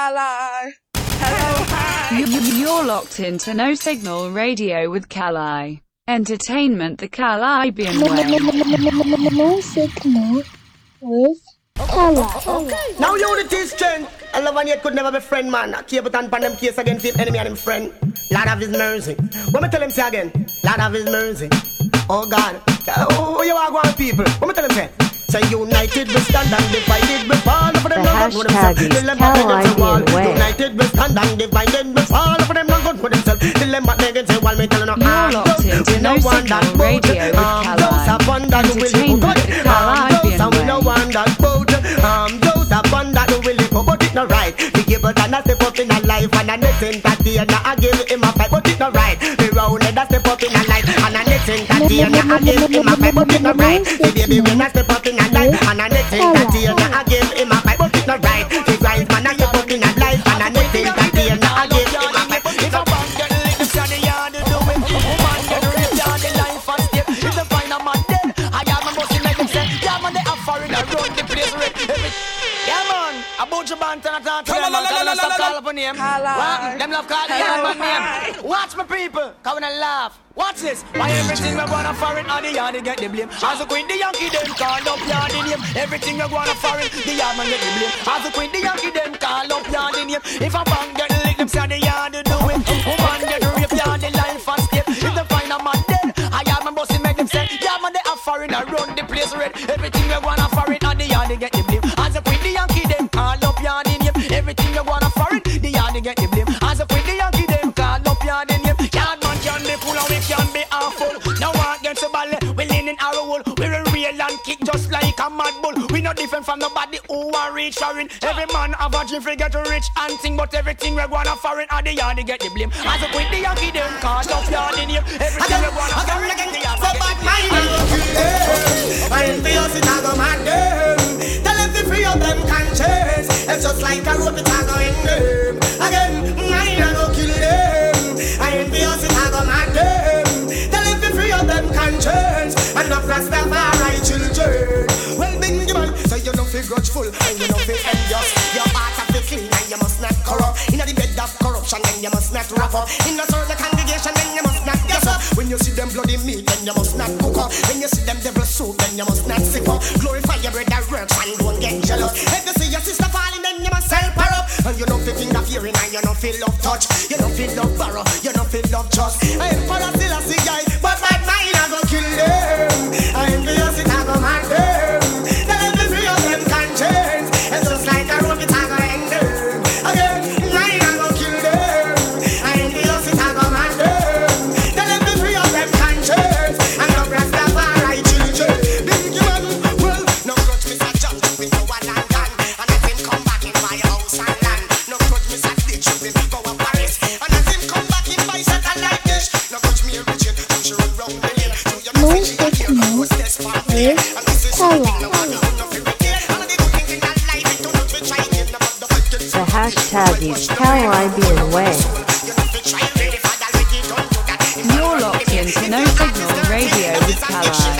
Kali. Hello, hi. You're locked into No Signal Radio with Kali. Entertainment the Kalibbean way. No signal with Kala. Now unity is strength. And love and yet could never be friend, man. I Keep it on pan them case against him enemy and him friend. Lord of his mercy. What me tell him say again? Lord of his mercy. Oh God. Oh, you are going people. What me tell him say? Say united we stand and divided we fall. For them The not good for hashtag themselves. Till them back against the wall. United we stand and divided we fall. For them not good for themselves. Till them back against the wall. Me tell you no. You're locked into we No Signal that. Radio with Kali. Those are fun that will Entertainment live the good. Kalibbean those are we no want that boat. Um, those are fun that will live but it not right. The cable can step up in a life and a next entertainer I give him a fight, but it not right. The round head a step up in a life and a next entertainer I give him a fight, but not right. The baby when I step up in a life and a next entertainer I give him a fight, but not right. The grind man I step up in a life and a next entertainer I give him a fight. If a man get this the yard to do it. Woman get ripped, yard the life and step. If they find a man dead, I got my bossy make him say, yeah man they have foreign, I run the place red. Yeah, man. A bunch of band and a talk to them, man. Cause them stop call up a name. What? Them love call the yard name. Watch my people. Come and laugh. Watch this. Why everything we wanna foreign on the yard, they get the blame. As a queen, the Yankee, them call up yard the name. Everything we wanna foreign, the yard man get the blame. As a queen, the Yankee, them call up yard the name. If a band get licked, them say the yard do it. Woman get raped, yard the life and step. If they find a man dead, I yard man bossy make them say, yeah man, they have foreign, I run the place red. Everything we wanna foreign on the yard, they get the blame. Queen, the and kick just like a mad bull. We not different from nobody who are rich foreign. Every man have a dream for get rich and thing, but everything we wanna foreign, and the yard they get the blame. As a queen, the Yankee, them call up yard the name. Everything we wanna foreign, the yard they get the blame. I envious it, go mad them. Tell them to free up them conscience. It's just like a rope, it go in them. Again, mine, I go kill them. I envious it, go mad them. Tell them conscience. And not Rastafari children. Well, Bingy man, say you don't feel grudgeful and you don't feel envious. Your heart have to clean and you must not corrupt. In the of corruption, then you must not wrap up. In the circle congregation, then you must not guess up. When you see them bloody meat, then you must not cook up. When you see them devil soup, then you must not sip up. Glorify your brother works and don't get jealous. If you see your sister falling, then you must help her up. And you don't feel finger fearing and you don't feel love touch. You don't feel love borrow, you don't feel love trust. I am for a still a see guy, but bad mind I go kill them. I am sister, I go mad them. The hashtag is Kalibbean way. You're locked into No Signal Radio with Kali.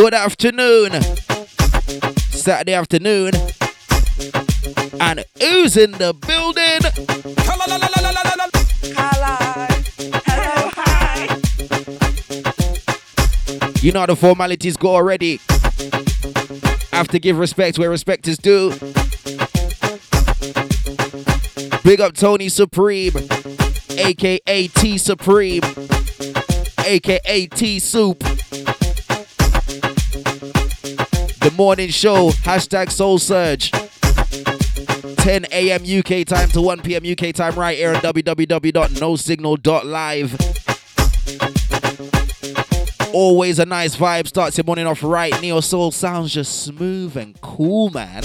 Good afternoon. Saturday afternoon. And who's in the building? You know how the formalities go already. Have to give respect where respect is due. Big up Tony Supreme, aka T Supreme, aka T Soup. The morning show, hashtag Soul Surge. 10 a.m. UK time to 1 p.m. UK time right here on www.nosignal.live. Always a nice vibe, starts your morning off right. Neo Soul sounds just smooth and cool, man.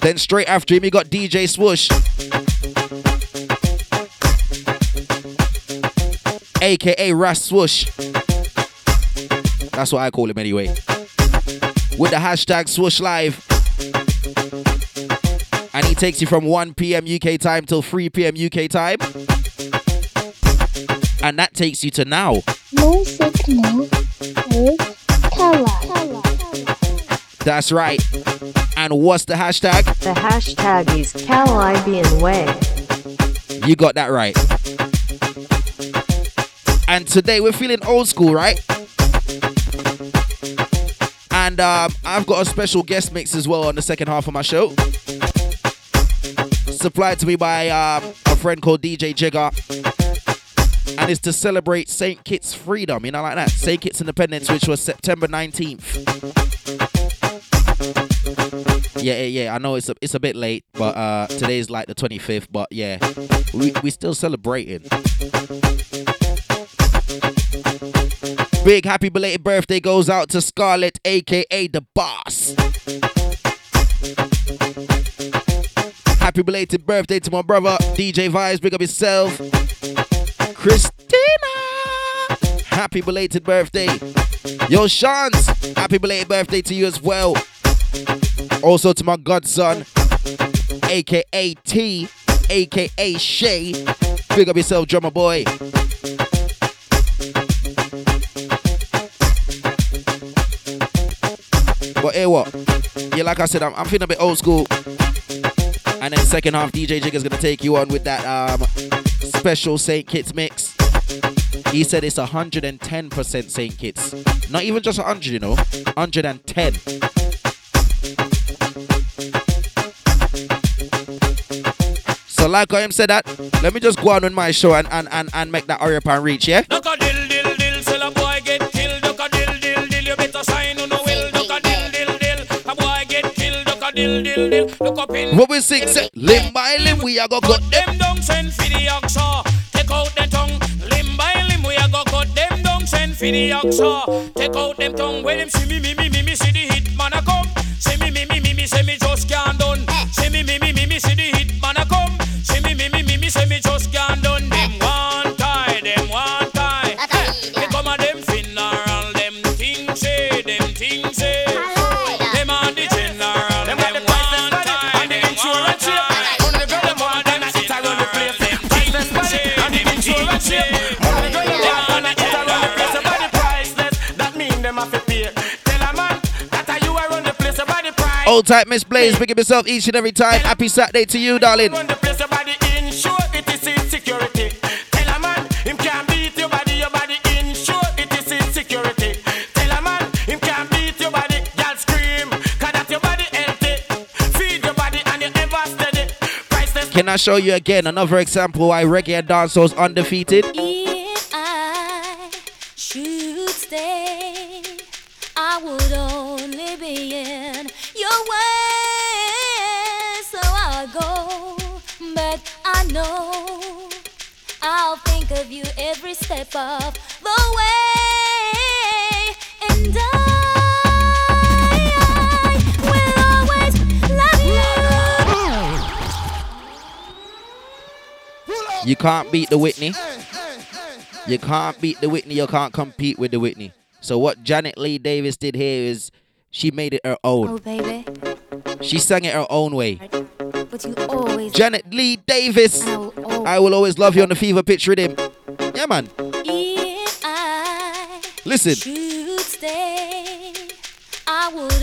Then straight after him, you got DJ Swoosh. AKA Ras Swoosh. That's what I call him anyway. With the hashtag Swoosh Live. And he takes you from 1 p.m. UK time till 3 p.m. UK time. And that takes you to now. No signal with Kala. That's right. And what's the hashtag? The hashtag is Kalibbean Way. You got that right. And today we're feeling old school, right? And um, I've got a special guest mix as well on the second half of my show. Supplied to me by um, a friend called DJ Jigga. And it's to celebrate St. Kitts freedom, you know, like that. St. Kitts independence, which was September 19th. Yeah, yeah, yeah. I know it's a, it's a bit late, but uh, today's like the 25th. But yeah, we we still celebrating. Big happy belated birthday goes out to Scarlett, aka the Boss. Happy belated birthday to my brother DJ Vibes. Big up yourself, Christina. Happy belated birthday, yo Shans. Happy belated birthday to you as well. Also to my godson, aka T, aka Shay. Big up yourself, drummer boy. But hey, what? Yeah, like I said, I'm, I'm feeling a bit old school. And then second half, DJ Jigga's gonna take you on with that um, special Saint Kitts mix. He said it's 110% Saint Kitts. Not even just 100, you know, 110. So like I am said that, let me just go on with my show and, and, and, and make that hurry up and reach, yeah? Dill dill dill, look up in. What we sing, say, limb by limb, we are gonna cut them. down, send for the oxa. Take out the tongue, limb by limb, we a go cut them down, send for the oxa. Take out them tongue, when them see me, me, me, me, me, see the hit man a come. See me, me, me, me, Old type Miss Blaze, picking yourself each and every time. Happy Saturday to you, darling. Run the place, your body insure it is insecurity. Tell a man you. You can't beat the Whitney. You can't beat the Whitney. You can't compete with the Whitney. So what Janet Lee Davis did here is she made it her Oh, own. baby, She sang it her own way. but you always Janet Lee Davis. I will always I will always love you on the fever pitch rhythm. Yeah, man. If I Listen. stay, I would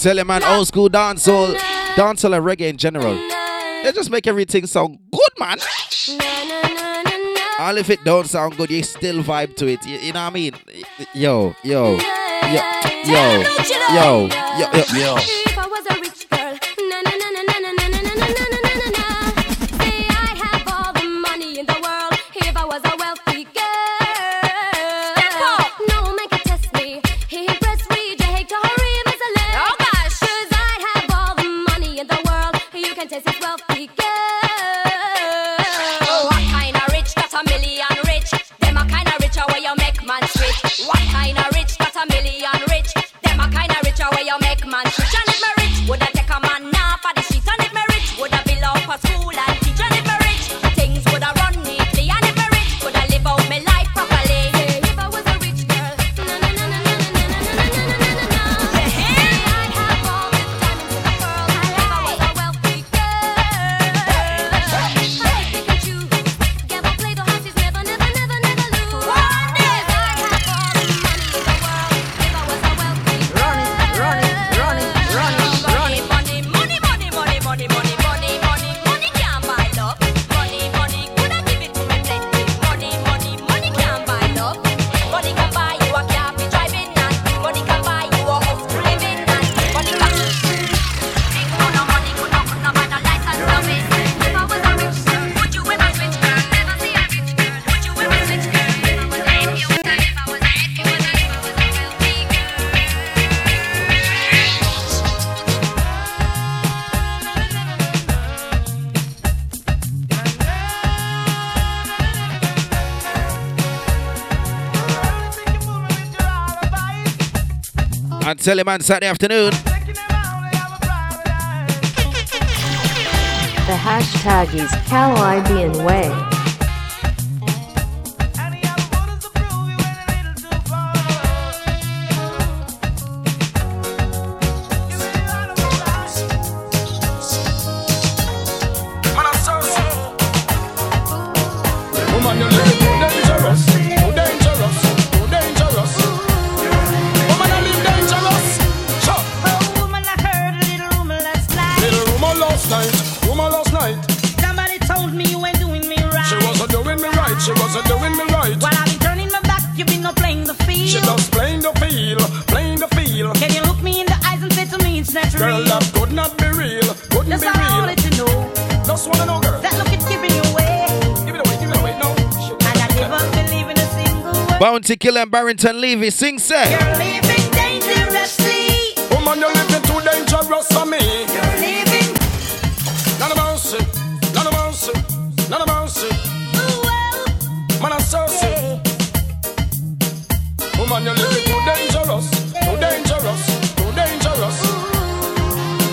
Tell him man, old school dancehall, dancehall and reggae in general. They just make everything sound good, man. All if it don't sound good, you still vibe to it. You, you know what I mean? Yo, yo, yo, yo, yo, yo, yo. yo. yo. tell him Saturday afternoon. The hashtag is Kalibbean Way. particular Barrington Levy. Sing, say. You're living dangerously. Woman, you're living too dangerous for me. You're living. None of. None of. None of Man, I'm so. Woman, you're living too dangerous. Too dangerous. Too dangerous.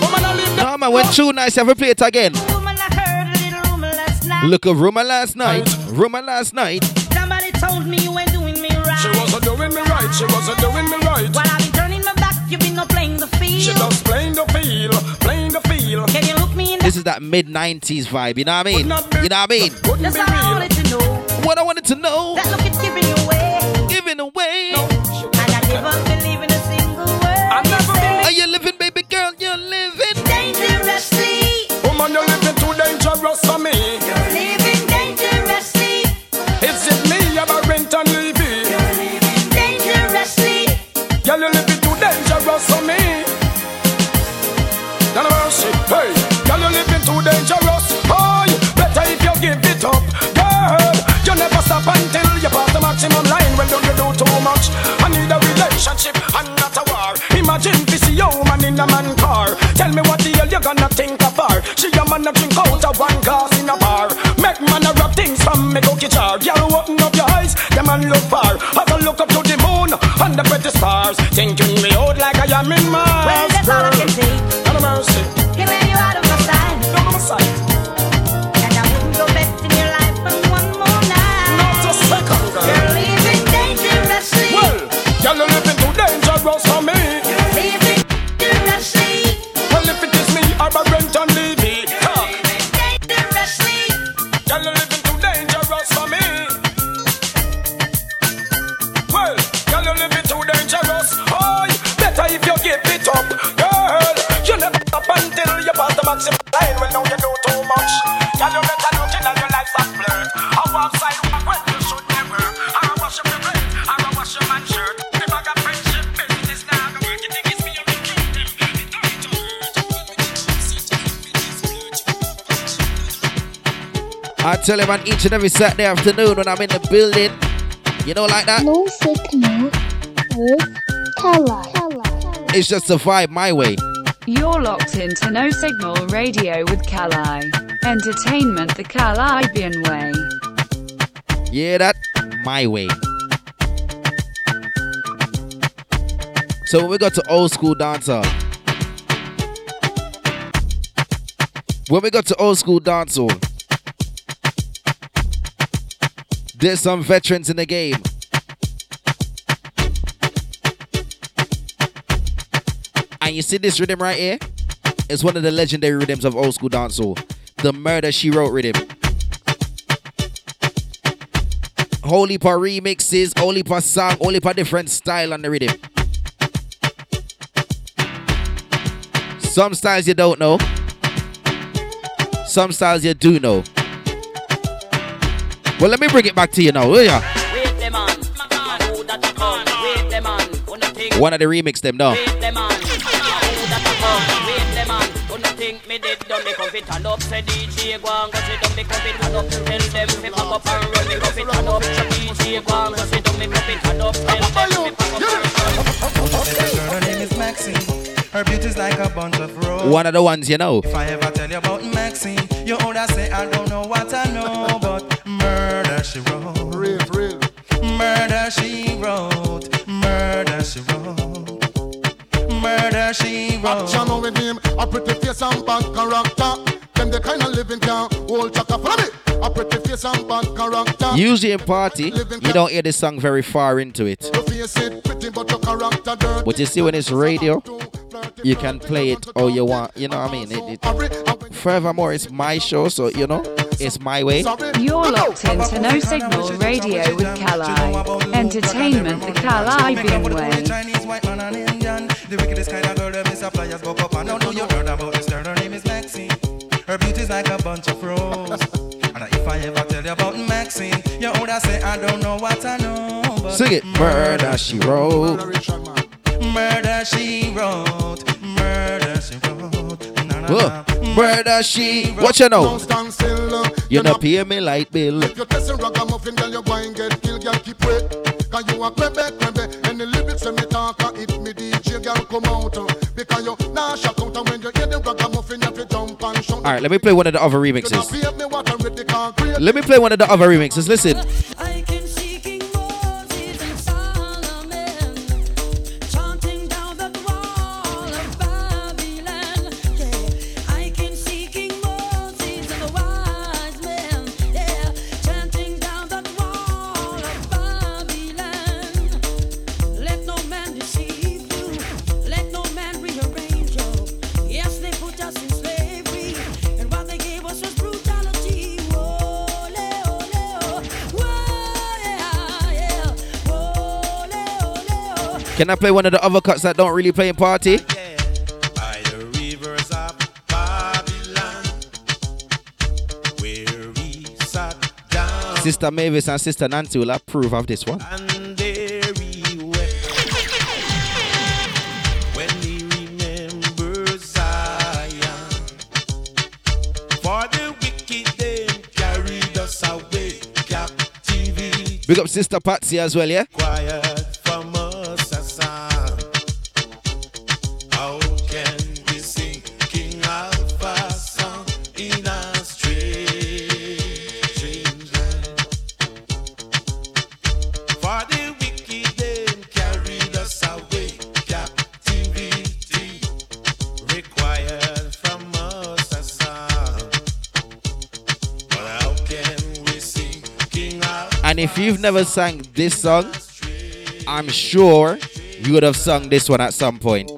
I live. Man, too nice, ever play it again. Look, a rumor last night. Rumor last night doing me right, she wasn't doing me right. While I've been turning my back, you've been not playing the field. She just playing the field, playing the field. Can you look me in This is that mid 90s vibe, you know what I mean? You know what I mean? That's all I wanted to know. What I wanted to know. Much? I need a relationship and not a war. Imagine see a woman in a man car. Tell me what the hell you gonna think of her? She a man a drink out of one glass in a bar. Make man a rap things from me cookie jar. Girl, open up your eyes, the man look far. As I look up to the moon and the pretty stars, thinking me out like I am in Mars. Tell him on each and every Saturday afternoon when I'm in the building. You know, like that? No signal with Kala. It's just a vibe my way. You're locked into No Signal Radio with Kali. Entertainment the Kalibbean way. Yeah, that my way. So when we got to old school dancehall, when we got to old school dancehall, there's some veterans in the game. And you see this rhythm right here? It's one of the legendary rhythms of old school dancehall. The Murder She Wrote rhythm. Holy pa remixes, holy pa song, holy pa different style on the rhythm. Some styles you don't know. Some styles you do know. Well, let me bring it back to you now, will ya? Wait them on, man, who that a come? Wait them on, gonna think. One of the remix them now. Wait them on, man, who that a come? Wait them on, gonna think me did done me come fit turn up. Say DJ go and go sit down me come fit turn up. Tell them fi pack up and run me come fit turn up. DJ go and go sit down me come fit turn up. Tell them fi pack up and run. Her name is Maxine. Her beauty's like a bunch of roses. One of the ones you know. If I ever tell you about Maxine, you older say I don't know what I know, but murder she wrote. Real, real. Murder she wrote. Murder she wrote. Murder she wrote. Action with him, a pretty face and bad character. Them the kind of living can hold chaka. Follow me. A pretty face and bad character. Usually in party, you don't hear this song very far into it. Your face it pretty, but your character dirty. But you see when it's radio, you can play it all you want. You know what I mean? It, it, forevermore, it's my show, so you know, it's my way. You're locked into No Signal Radio with Kali. Entertainment the Kalibbean way. Chinese, white man, and Indian. The wickedest kind of girl that Mr. Flyers go up and now know you heard about this girl. Her name is Maxine. Her beauty's like a bunch of roses. and if I ever tell you about Maxine, you older say I don't know what I know. But Sing it. Murder she wrote. Murder she wrote. Murder she wrote. Whoa. na. Murder she. What you know? Stand still. uh, You know, pay me light bill. If you're testing ragamuffin, girl, you're going get killed, girl, keep wait. Cause you are crebe, crebe. And the lyrics when me talk, uh, it me DJ, girl, come out. uh, Because you nah shock out, and when you hear the ragamuffin, you jump and shout. All right, let me play one of the other remixes. not pay me what I'm ready, concrete. Let me play one of the other remixes. Listen. Can I play one of the other cuts that don't really play in party? By the rivers of Babylon, where we sat down Sister Mavis and Sister Nancy will approve of this one. and there he wept. When he remembered Zion, for the wicked they carried us away captivity. Big up Sister Patsy as well, yeah? Quiet And if you've never sang this song, I'm sure you would have sung this one at some point.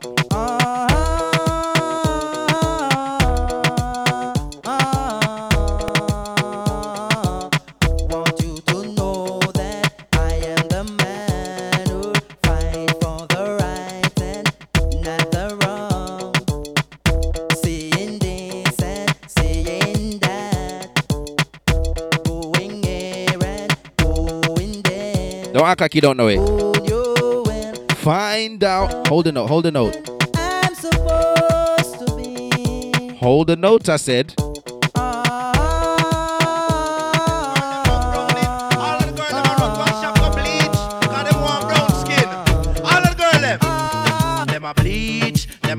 Act like you don't know it. Find out. Hold the note. Hold the note. I'm supposed to be Hold the note, I said.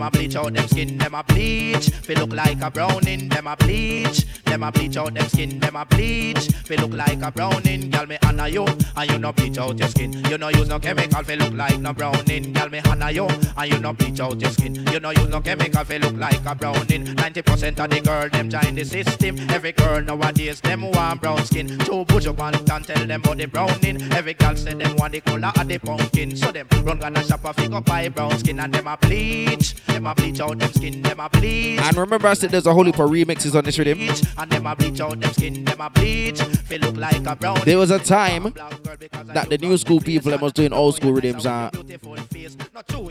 Them a bleach out them skin, them a bleach. Feel look like a browning, them a bleach. Them a bleach out them skin, them a bleach. Feel look like a browning, girl me honor you, and you no bleach out your skin. You no use no chemical, feel look like no browning, girl me honor you, and you no bleach out your skin. You no use no chemical, feel look like a browning. 90% of the girl them join the system. Every girl nowadays them want brown skin. Two push up and can tell them about the browning. Every girl say them want the color of the pumpkin. So them run gonna shop a figure buy brown skin and them a bleach. Them a bleach out them skin, them a bleach. And remember, I said there's a whole heap of remixes on this rhythm. And them a bleach out them skin, them a bleach. Feel look like a brown. There was a time that the new school people them was doing old school rhythms. Uh,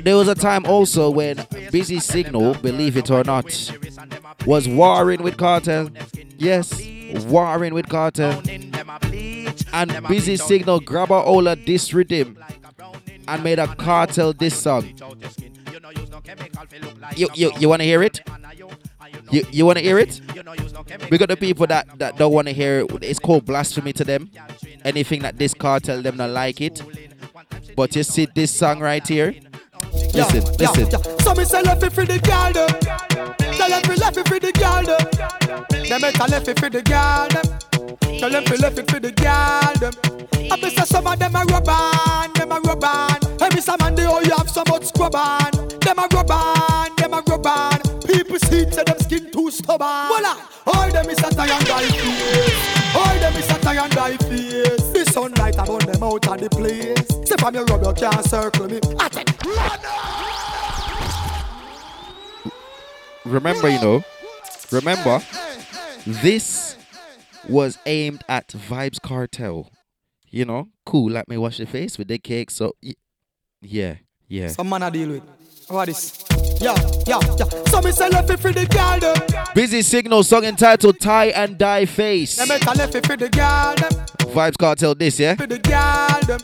there was a time also when Busy Signal, believe it or not, was warring with Kartel. Yes, warring with Kartel. And Busy Signal grab a hold of this rhythm and made a Kartel this song. You, you, you want to hear it? You, you want to hear it? We got the people that, that don't want to hear it. It's called blasphemy to them. Anything that this Kartel them not like it. But you see this song right here. Listen, listen. So me say left it for the girl them. Tell them fi left it for the girl them. Them better left it for the girl them. Tell them fi left it for the girl them. I be say some of them a rub on, them a rub on. Hey, me say man, they all oh, you have so much scrub on. Them a rub on, them a rub on. People see it, say them skin too stubborn. Voila, all them is a tie and die face. All them is a tie and die face. The sunlight a burn them out of the place. Say from your rub, you can't circle me. I take Remember, you know, remember, this was aimed at Vybz Kartel. You know, cool, let me wash your face with the cake. So, y- yeah, yeah. Some man I deal with. What is? Yeah, yeah, yeah. So me say left it for the girl them. Busy Signal song entitled Tie and Die Face. Them better left it for the girl them. Vybz Kartel, this, yeah? For the girl them.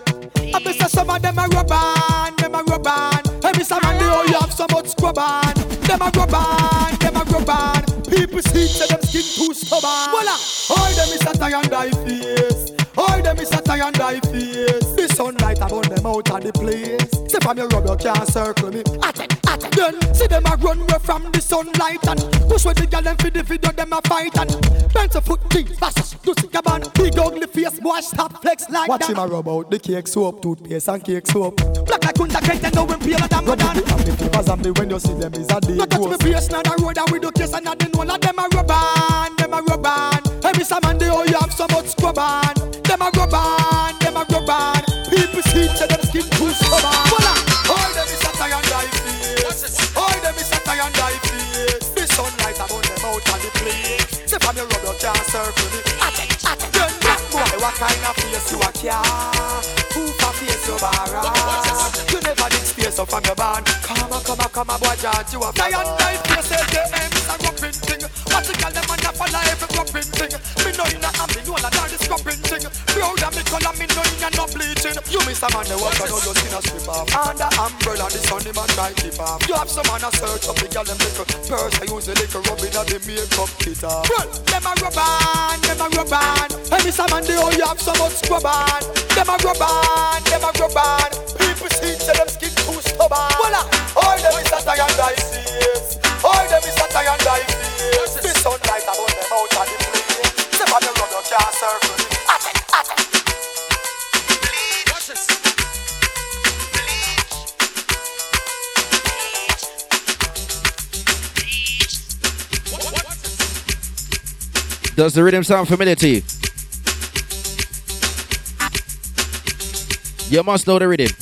I be say some of them a rub on, them a rub on. Hey, me say man, they all you have so much scrub on. Them a rub on, them a rub on. People see say them skin too stubborn. Voila, all them is a tie and die face. All them is a tie and die face. The sunlight a burn them out of the place. Say from your rub, you can't circle me. Atten, atten. Then see them a run away from the sunlight and push with the girl them for the video them a fight and bend a foot jeans, fashion, do sick man. Big ugly face, boy stop flex like Watch that. him a rub out the cake soap, toothpaste and cake soap. Black like Kunta Kinte and know him paler than Madonna. And the flavors and me when you see them is a day. Not touch me face now the road and we do kiss and not the know of them a rub on, them a rub on. Every man they all oh, you have so much scrub on. Did from your band. Come on, come on, come on, boy, judge you and die face. AKM is Proud of me color, me no in no bleaching. You miss a man, the work, I know you seen a strip off. Under umbrella, the sun, the man try tip off. You have some man a search up the girl, them little purse. I use the liquor rubbing at the makeup kit off. Well, them a rub on, them a rub on. Hey, miss a man, the oh, you have so much scrub on. Them a rub on, them a rub on. People see to them skin too stubborn. Voila, all them is a tie and die face. All them is a tie and die face. The sunlight about them out of the place. On the rub, you can't circle. Does the rhythm sound familiar to you? You must know the rhythm.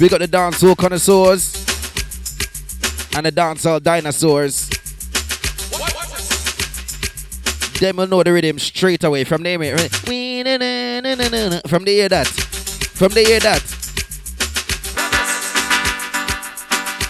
We got the dancehall connoisseurs and the dancehall dinosaurs. Them will know the rhythm straight away from the From the hear that. From the hear that.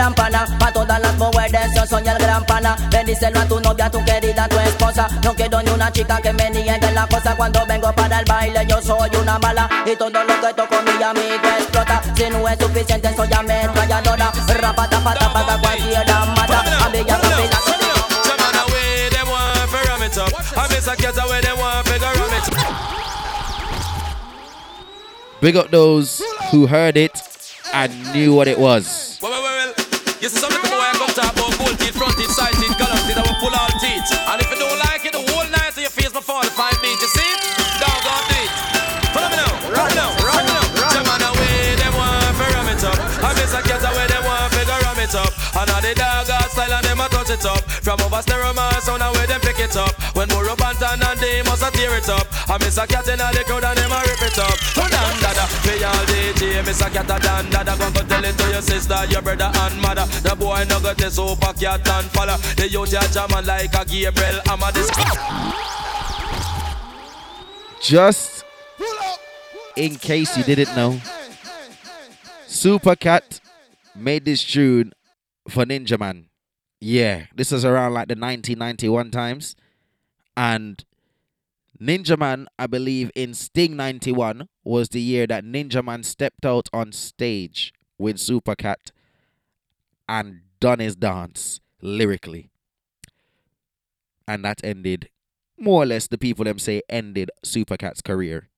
gran pana, pa' todas las mujeres yo soy el gran pana. Bendícelo a tu novia, a tu querida, a tu esposa. No quiero ni una chica que me niegue la cosa cuando vengo para el baile. Yo soy una mala y todo lo que toco mi amigo explota. Si no es suficiente, soy ametralladora. Rapata, pata, pata, cualquiera mata. A mí ya me pila. Some man away, them want to ram it up. I miss a cat away, them want to figure it. Big up those who heard it and knew what it was. Well, well, well, well. You see some little boy I come talk about gold teeth, front teeth, side I will pull all teeth. And From over stereo man, sound away them pick it up. When more up and and they must a tear it up. I miss a cat in all the crowd and them a rip it up. Oh, dan dada, pay all DJ, miss a cat a dan dada. Go go tell it to your sister, your brother and mother. The boy no got this super cat and follow. The youth ya jamming like a Gabriel. I'm a this. Just in case you didn't know, Supercat made this tune for Ninja Man. Yeah, this was around like the 1991 times. And Ninja Man, I believe in Sting 91 was the year that Ninja Man stepped out on stage with Supercat and done his dance lyrically. And that ended more or less the people them say ended Supercat's career.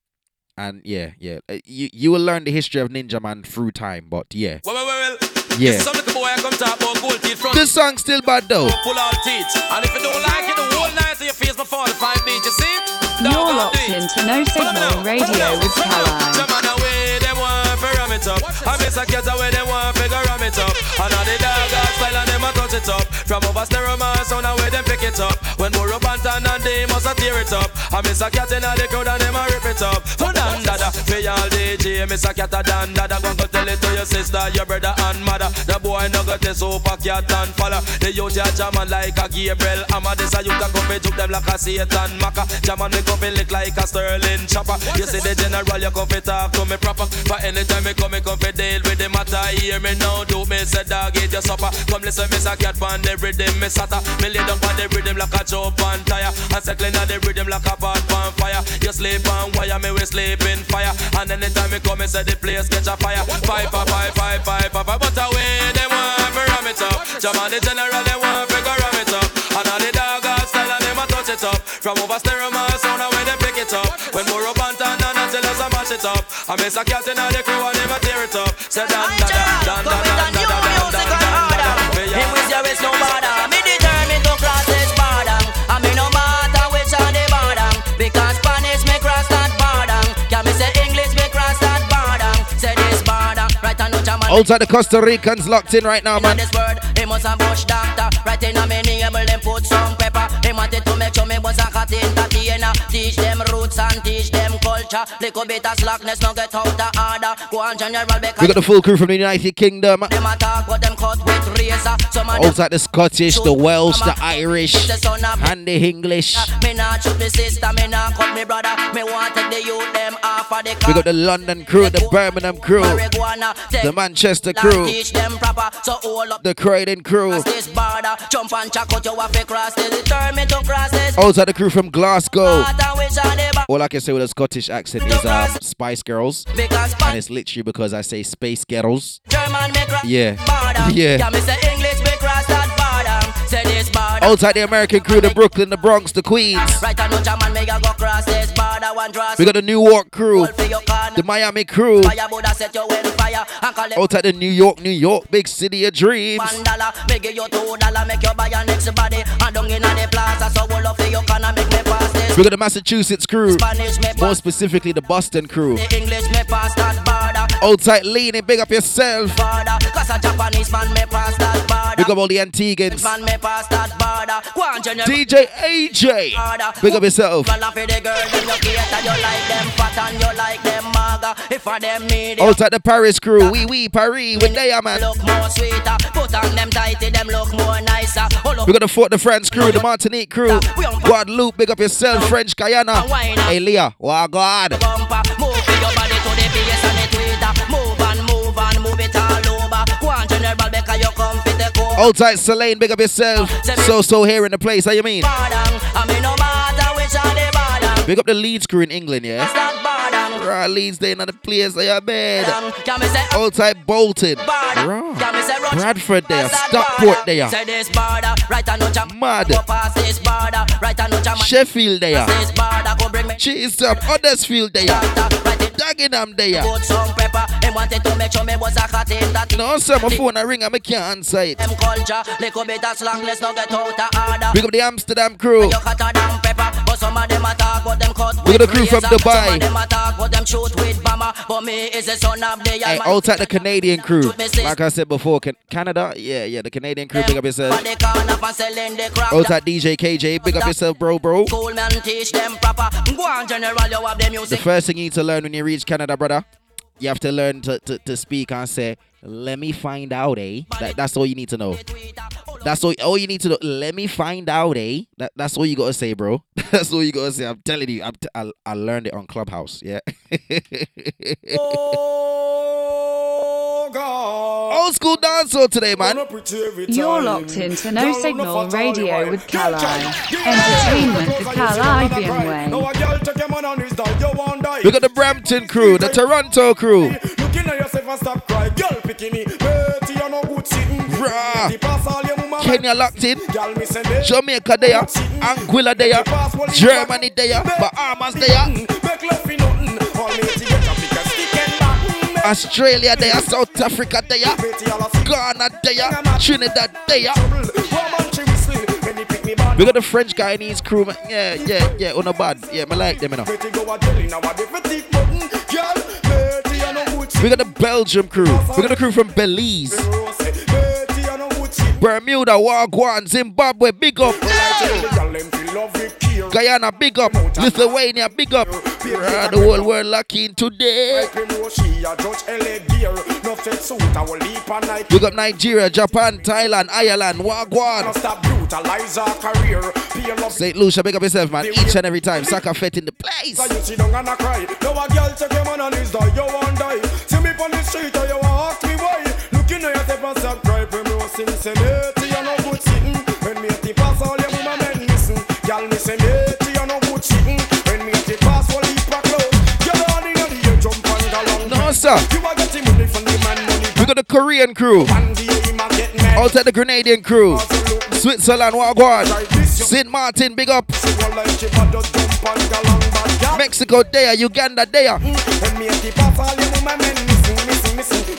And yeah, yeah. uh, You you will learn the history of Ninja Man through time, but yeah. Well, well, well. Yeah. Some little boy I come talk about gold teeth, front This song still bad though. pull all teeth. And if you don't like it, the whole night to your face before the five beat, you see? You're on locked into No Signal Radio with Caroline. Some man away, them want to ram it up. I miss a cat away, them want figure ram it up. And all the dog style and them a touch it up. From over stereo man, sound away, them pick it up. When more up and they must a tear it up. I miss a cat in all the crowd and them a rip it up. Oh, dan dada, pay all DJ, miss a cat a dan dada. Go go tell it to your sister, your brother and mother. The boy no got this super cat and follow. The youth ya jamming like a Gabriel. I'm a this a youth a come fi juke them like a Satan Maka. Jamming me come fi lick like a Sterling chopper. You see the general, you come fi talk to me proper. But anytime me come, me come fi deal with the matter. Hear me now, do me say dog eat your supper. Come listen, me say cat pan the rhythm, me sata. Me lay down on the rhythm like a chop on tire. And circling on the rhythm like a pot on fire. You sleep on wire, me we sleep in fire. And anytime me come, me say the place catch a fire. Five, five, five, five, five, five, five. But away, they want to ram it up. Jam on the general, they want to go ram it up. And all the dog style and them a touch it up. From over stereo, man, sound away they pick it up. When more up I miss a cat in all the crew and them a tear it up. Say dan da da, dan da da, dan da da, dan da da, dan da da. Him with your waist no bother. Me determined to cross this border. I mean no matter which are the border. Because Spanish me cross that border. Can me say English me cross that border. Say this border. Right I know German. Outside the Costa Ricans locked in right now, man. this word, he must a bush doctor. Right in a me neighbor, them put some pepper. He wanted to make sure me was a hot entertainer. Teach them roots and teach them culture. Little bit of slackness, no get out of order. Go on, general, because We got the full crew from the United Kingdom. them attack, but them cut with razor. Some of the Scottish, the Welsh, the Irish, and the English. Me not shoot me sister, me not cut me brother. Me want take the youth them off of the We got the London crew, the Birmingham crew, the Manchester crew, teach them proper. So all up the Croydon crew. cross. Jump and check out you have cross. Determined to cross this. Also the crew from Glasgow. border, which are the back. All I can say with a Scottish accent is um, Spice Girls. And it's literally because I say Space Girls. German Yeah. Yeah. Border. The American crew, the Brooklyn, the Bronx, the Queens. Right I know German me a go cross this border. One draw. We got the New York crew, for your corner. the Miami crew. Fire Buddha set you in fire and collect Also the New York, New York, big city of dreams. one dollar. Me give two dollar. Make you buy next body. And down inna the plaza. So all of you can make me pass this. We got the Massachusetts crew, more specifically the Boston crew. The English me pass that border. Old tight leaning, big up yourself. Border. Cause a Japanese man me pass that border. Big up all the Antigans. Man me pass that border. Go on, general. DJ AJ, big up yourself. For the girl, then you cater, you like them fat and you like them maga. If for them need Old tight the Paris crew, wee wee Paris with they man. look more sweeter. Put on them tighty, them look more nicer. We got the Fort de France crew, the Martinique crew, Guadeloupe, big up yourself, French Guyana. Hey Leah, wow God. Because you come fit the core. Old tight Selene, big up yourself. So so here in the place, how you mean? Bardang, I mean no matter which are the bardang. Big up the Leeds crew in England, yeah. Right, Leeds, they in the place, they are bed. Can Old tight Bolton. Bardang. Can me say rush. Bradford there, Stockport there. Say this right I know. Mad. Past this border, right I know. Sheffield there. This border go bring me. Cheese up, Huddersfield there. Dagenham there. Put some pepper. Him wanted to make sure me was a cat in that. No, sir, my phone a ring and I can't answer it. Them culture, little bit of slang, let's not get out of order. Big up the Amsterdam crew. You hotter than pepper, but some of them attack, but them cut with the crew from. Dubai. Some of them attack, but them shoot with bomber. But me is the son of the Hey, tight the Canadian crew. Like I said before, can- Canada, yeah, yeah, the Canadian crew, big up yourself. For the corner for selling the crap. Old tight DJ KJ, big up yourself, bro, bro. School man teach them proper. Go on, general, you have the The first thing you need to learn when you reach Canada, brother, you have to learn to, to, to speak and say, let me find out, eh? That, that's all you need to know. That's all, all you need to know. Let me find out, eh? That, that's all you gotta say, bro. That's all you gotta say. I'm telling you, I'm t- I, I learned it on Clubhouse, yeah. Old school dancehall today, man. You're locked into No Signal Radio with Kali. Entertainment the Kalibbean way. We got the Brampton crew, the Toronto crew. Looking at yourself and stop cry, girl picking me. Dirty, you no good sitting. Rah. The pass all your mama. Kenya locked in. Girl, me send it. Jamaica there, Anguilla there, Germany there, Bahamas there, Australia there, South Africa there, Ghana there, Trinidad there. We got the French Guyanese crew, man. Yeah, yeah, yeah, on a bad. Yeah, I like them, you know. We got the Belgium crew. We got the crew from Belize. Bermuda, Wagwan, Zimbabwe, big up. Guyana, big up. Lithuania, big up. Ah, the whole world lucky in today. We got Nigeria, Japan, Thailand, Ireland, Wagwan. St. Lucia, big up yourself, man. Each and every time. Soccer fit in the place. Money. We got the Korean crew. Outside the Grenadian crew. Switzerland, Wagwan. St. Martin, big up. Mexico, there. Uganda, there. When me at the pass, oh all your woman men missing,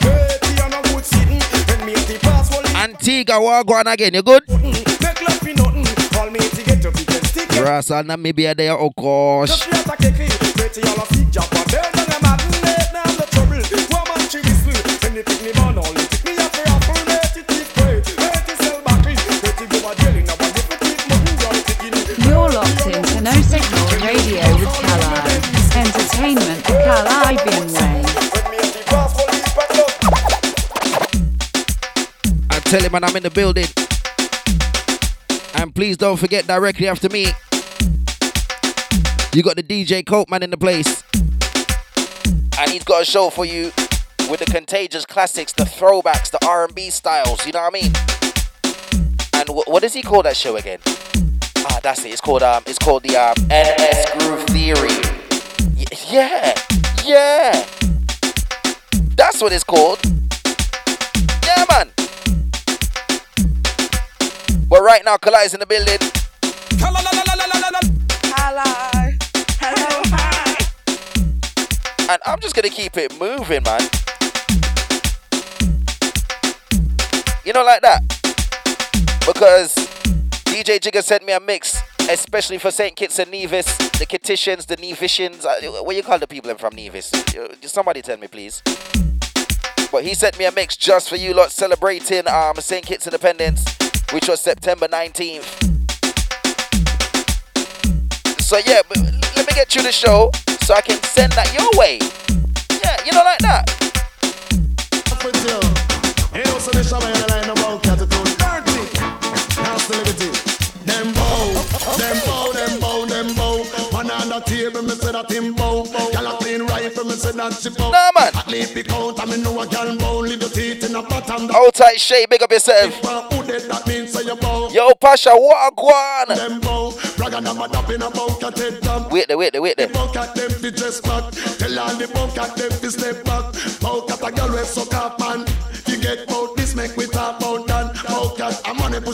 entertainment Caribbean way. I tell him when I'm in the building. And please don't forget directly after me. You got the DJ Copeman in the place. And he's got a show for you with the contagious classics, the throwbacks, the R&B styles, you know what I mean? And wh- what does he call that show again? Ah, that's it. It's called um, it's called the um, NS Groove Theory. Yeah. Yeah. That's what it's called. Yeah, man. But right now, Kali's in the building. And I'm just gonna keep it moving, man. You know, like that. Because DJ Jigga sent me a mix, especially for St. Kitts and Nevis, the Kittitians, the Nevisians. uh, What you call the people from Nevis? Uh, Somebody tell me, please. But he sent me a mix just for you lot celebrating um, St. Kitts Independence, which was September 19th. So yeah, let me get you the show so I can send that your way. Yeah, you know like that. You know, so the shabba in the line about catitude. Dirty. That's the liberty. Them bow, them bow, them bow, them. Man on the table, me say that him bow. Gyal a clean rifle, me say that she bow. Nah, man. At least pick out, I me know a gyal bow. Little teeth in a bottom. Hold tight, Shay, big up yourself. That mean say you bow? Yo, Pasha, what a guan? Them bow. Brag and I'm a dap in a cat head down. Wait there, wait there, wait there. Bunk at them fi dress back. Tell all the bunk at them fi step back. Bunk at a girl with suck up man. You get bout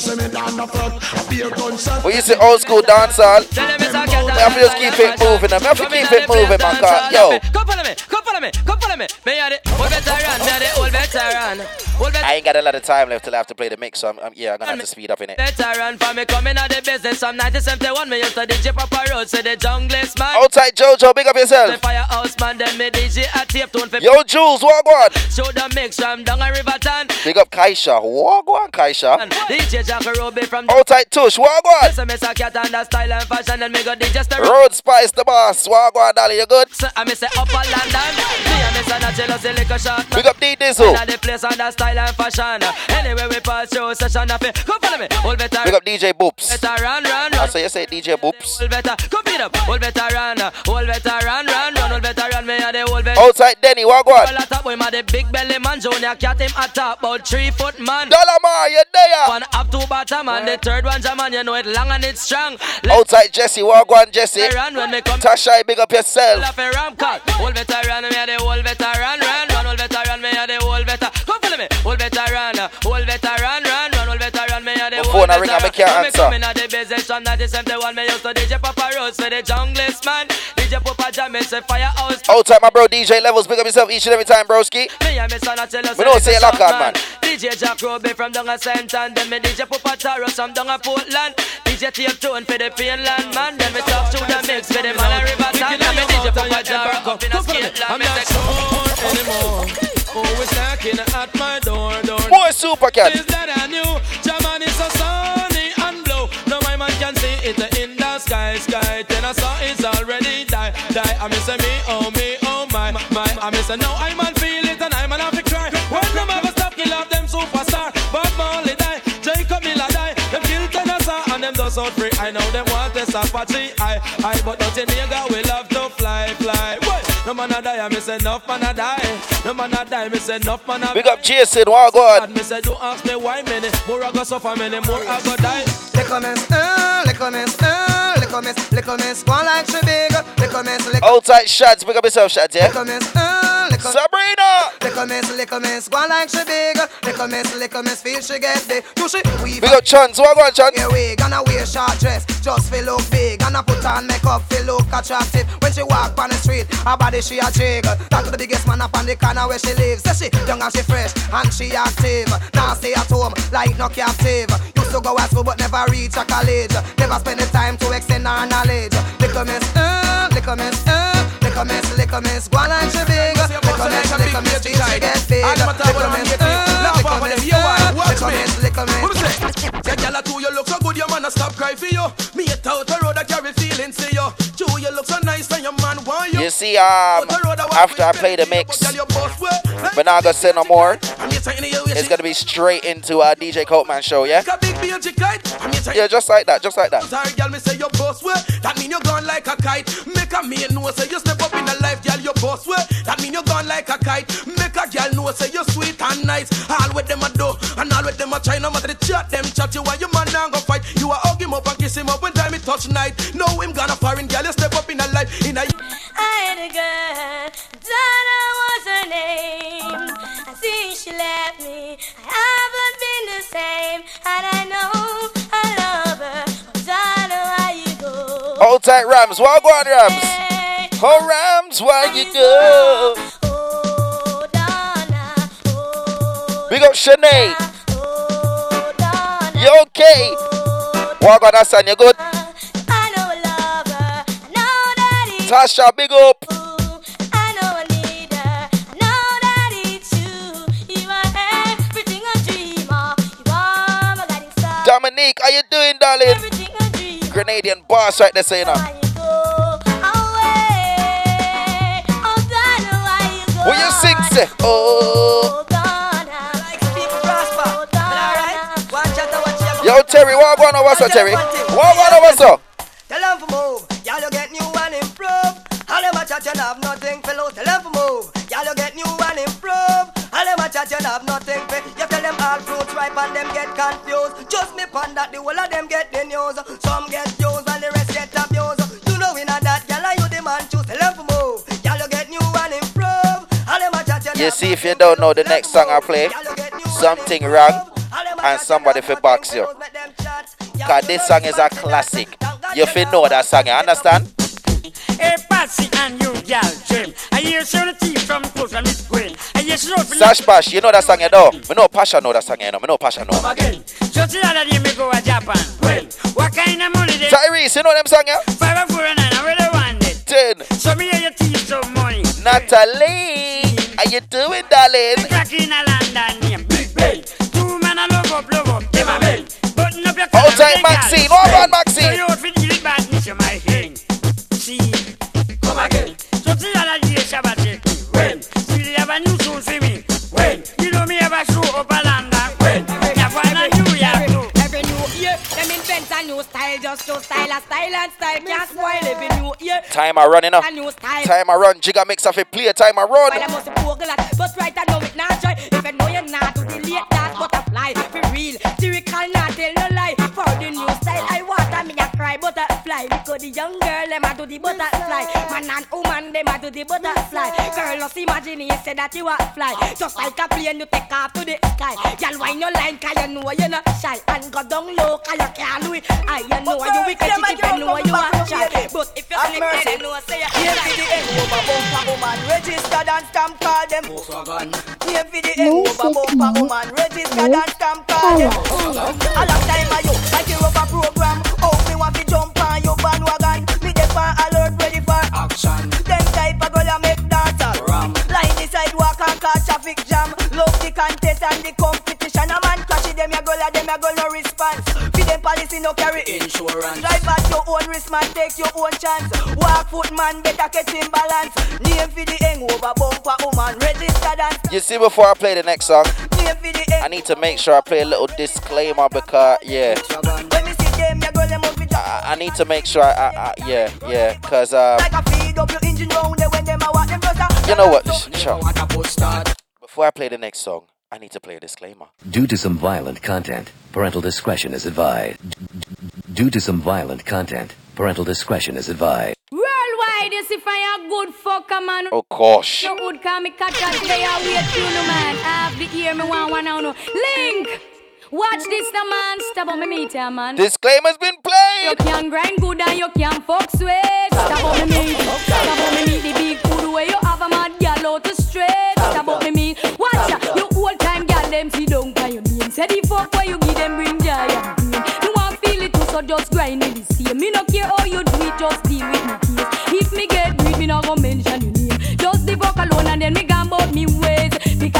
a money push me down the front. A beer gunshot. When you say old school dancehall, I have to just keep it moving. I have to keep it moving, man. 'cause, Yo, Come follow me, come follow me, come follow me. Me a the old veteran, me a the old veteran. Old veteran. I ain't got a lot of time left till I have to play the mix, so I'm, I'm- yeah, I'm gonna have to speed up in it. Veteran for me coming out the business from 1971. Me used to DJ Papa Road, say the junglist man. Hold tight, Jojo, big up yourself. The yourself. firehouse man, then me DJ a tape tune for Yo, Jules, what one? Show the mix from down a river town. Big up Kaisha, what one, Kaisha? DJ Jack Ruby from Tush, one? So me say cat under style and fashion and me go DJ Star. Road Spice, the boss, one, Dolly, you good? So I me say upper London. Me and son a jealous a liquor shot. Big up D Dizzle. Inna the place under style and fashion. Anyway we pass through session of it. Come follow me, old veteran. Big up DJ Boops. Veteran, run, I run. say you say DJ Boops. Old veteran, come beat up. Old veteran, old veteran, run, run. Old veteran, me a the veteran. Hold tight, Denny, what one? Well, I top boy, my the big belly man. Junior cat him a top, about three foot man. Dollar Mar, you there? One up two bottom and the third one German. You know it long and it's strong. Hold tight, Jesse, what one, Jesse? Run when me come. Tasha, big up yourself. Laugh a ram cut. Old veteran, me a the old veteran. Run, run, old veteran, me a the old veteran. Come follow me, old veteran, old veteran. Run, run, old veteran, me a the old phone a ring and me can't When me answer. come in at the business from 1971, me used to DJ Papa Rose for the junglist man. DJ Papa Jam, me say firehouse. Hold tight, my bro, DJ Levels, big up yourself each and every time, broski. Me and me son a tell us We don't say it's lock on, man. DJ Jack Ruby from down a Saint and then me DJ Papa Taros from down a Portland. DJ Tape Tune for the Finland man. Then me talk to the mix for the man a River Town. And me DJ Papa Jaro up in a skate I'm land. Me not say sure anymore. Always knocking at my door, door. Boy, super cat. Is that I knew? German is so sunny and blue. No, my man can see it in the sky, sky. I miss me, oh me, oh my, my. I miss no, I man feel it and I man have to cry. When them ever stop kill off them superstar, Bob Marley die, Jacob Miller die. Them kill Tennessee and them does out free. I know them want this Apache, I, I, but nothing nigga we love to fly, fly. Boy, no man a die, I miss enough man a die. No man a die, miss enough man a Big up Jason, what one? God, me say, don't ask me why many more I go suffer, many more I go die. Little miss, uh, little miss, uh, little miss, little miss, one like she big. Little miss, little, Hold tight, shots, big up yourself, shots, yeah? little miss, uh, little. Sabrina! Little miss, little miss, one like she big. Little miss, little miss, feel she get big. Do she weave? Big up Chance, what one, Chance? Yeah, wig and a wear short dress, just feel look big. And I put on makeup, feel look attractive. When she walk on the street, her body she a Talk to the biggest man up on the corner where she lives. Say she young and she fresh and she active. Now stay at home like no captive. Used to go at school but never reach a college. Never spend the time to extend her knowledge. Little miss, uh, little miss, uh, little miss, little miss, go on like she big. Little miss, little miss, feel she get big. Little miss, uh, little miss, uh, little miss, little miss. Yeah, girl, I too you look so good, your man a stop cry for you. Me a out the road, I carry feelings to you. Too you look so nice, and your man want you. You see, um, after I play the mix, but now I'm gonna say no more. It's gonna be straight into our DJ Coatman show, yeah? Yeah, just like that, just like that. Sorry, girl, me say you boss way. That mean you gone like a kite. Make a man know say you step up in the life, girl, you boss way. That mean you gone like a kite. Make a girl know say you sweet and nice. All with them a do, and all with them a try. No matter the chat, them chat you want your man now go fight. You a hug him up and kiss him up when time it touch night. No him gonna foreign girl, you step up in the life. In a I had a girl, Donna was her name. I see she left me. I haven't been the same, and I know I love her. Donna, why you go? Hold tight, Rams. Walk on, Rams. Oh, Rams, where you go? Big up Shanae. You okay? Walk on that son, you good? Tasha, big up. That. Dominique, how you doing, darling? Grenadian boss right there, saying know. You sing, say? Oh. Yo, Terry, what going what's up, Terry? What going what's up? Tell them to move, y'all you get new and improve. All them a chat you have nothing lose. Tell them to move, y'all you get new and improve. All them a chat you have nothing for. You tell them all fruits ripe and them get confused. Just me pon that the whole of them get the news. Some get you see, if you don't know the next song I play, something wrong, and somebody for box you. Cause this song is a classic. You feel know that song, you understand? Hey, Patsy and you, gal, Jim. I hear she on the teeth from close from Miss Queen. I hear wrote for Sash Pash, you know that song, you know? Me know Pasha know that song, you know? Me know Pasha know. again. So the other day me go to Japan. Well, what kind of money they? Tyrese, you know them song, yeah? Five and four and nine, I really want it. Ten. So me hear your teeth some money. Natalie, how you doing, darling? Crack in a London name, Big Ben. Two men a love up, love up, them a bell. Button up your Hold collar, tight, with the Maxine. gal. Hold So you out for deal with badness, you my king. See, come again. So the just to style a style and style can't spoil every new year. Time I run, you know? A new style. Time I run. Jigga mix off a play. Time I run. But I must Google that, but right I know it not joy. If you know you're not to the late dance butterfly, be real, lyrical butterfly. Because the young girl them a do the butterfly, man and woman them a do the butterfly. Girl, just imagine you say that you a fly, just like a plane you take off to the sky. Girl, why no line? 'Cause you know you're not shy, and go down low 'cause you can't do it. I you know you wicked if you know you a shy, but if you Have slip, mercy. then you know say Here you're for the shy. end over bumper woman registered and stamp call them. Here for the end Music over bumper woman registered and stamp call them. A long time ago, like you up a program. Want to jump on your bandwagon. Me dey for alert, ready for action. Them type of girl a make dancer. Line the sidewalk and cause traffic jam. Love the contest and the competition. A man crash them a girl a them a girl no response. For them policy no carry insurance. Drive at your own risk, man, take your own chance. Walk foot man, better catch him balance. Name for the hang over bumper woman, registered and You see, before I play the next song, name for the hang. I need to make sure I play a little disclaimer because, yeah, When me see them, your girl them must be I, I need to make sure I, I, I yeah, yeah, because, um, like a feed up your engine round there when them a walk them just a. you know what? Sh- Sure. Before I play the next song, I need to play a disclaimer. Due to some violent content, parental discretion is advised. Due to some violent content, parental discretion is advised. Worldwide, you see fire good fucker man. Oh, gosh. No wood call me cat and stay away tune no man. Half the ear me want one now no. Link. Watch this the man. Stop on me meter man. Disclaimer's been played. You can grind good and you can fuck sweet. Stop on me meet. Stop on me meet the big food where you have a mad gal out to straight. Stop on me meet. Watch ya. You whole time gal them see down by your name. Say the fuck where you give them bring joy and pain. You want feel it too so just grind it the same. Me no care how you do it just deal with me case. If me get greed me not gonna mention your name. Just the fuck alone and then me about me ways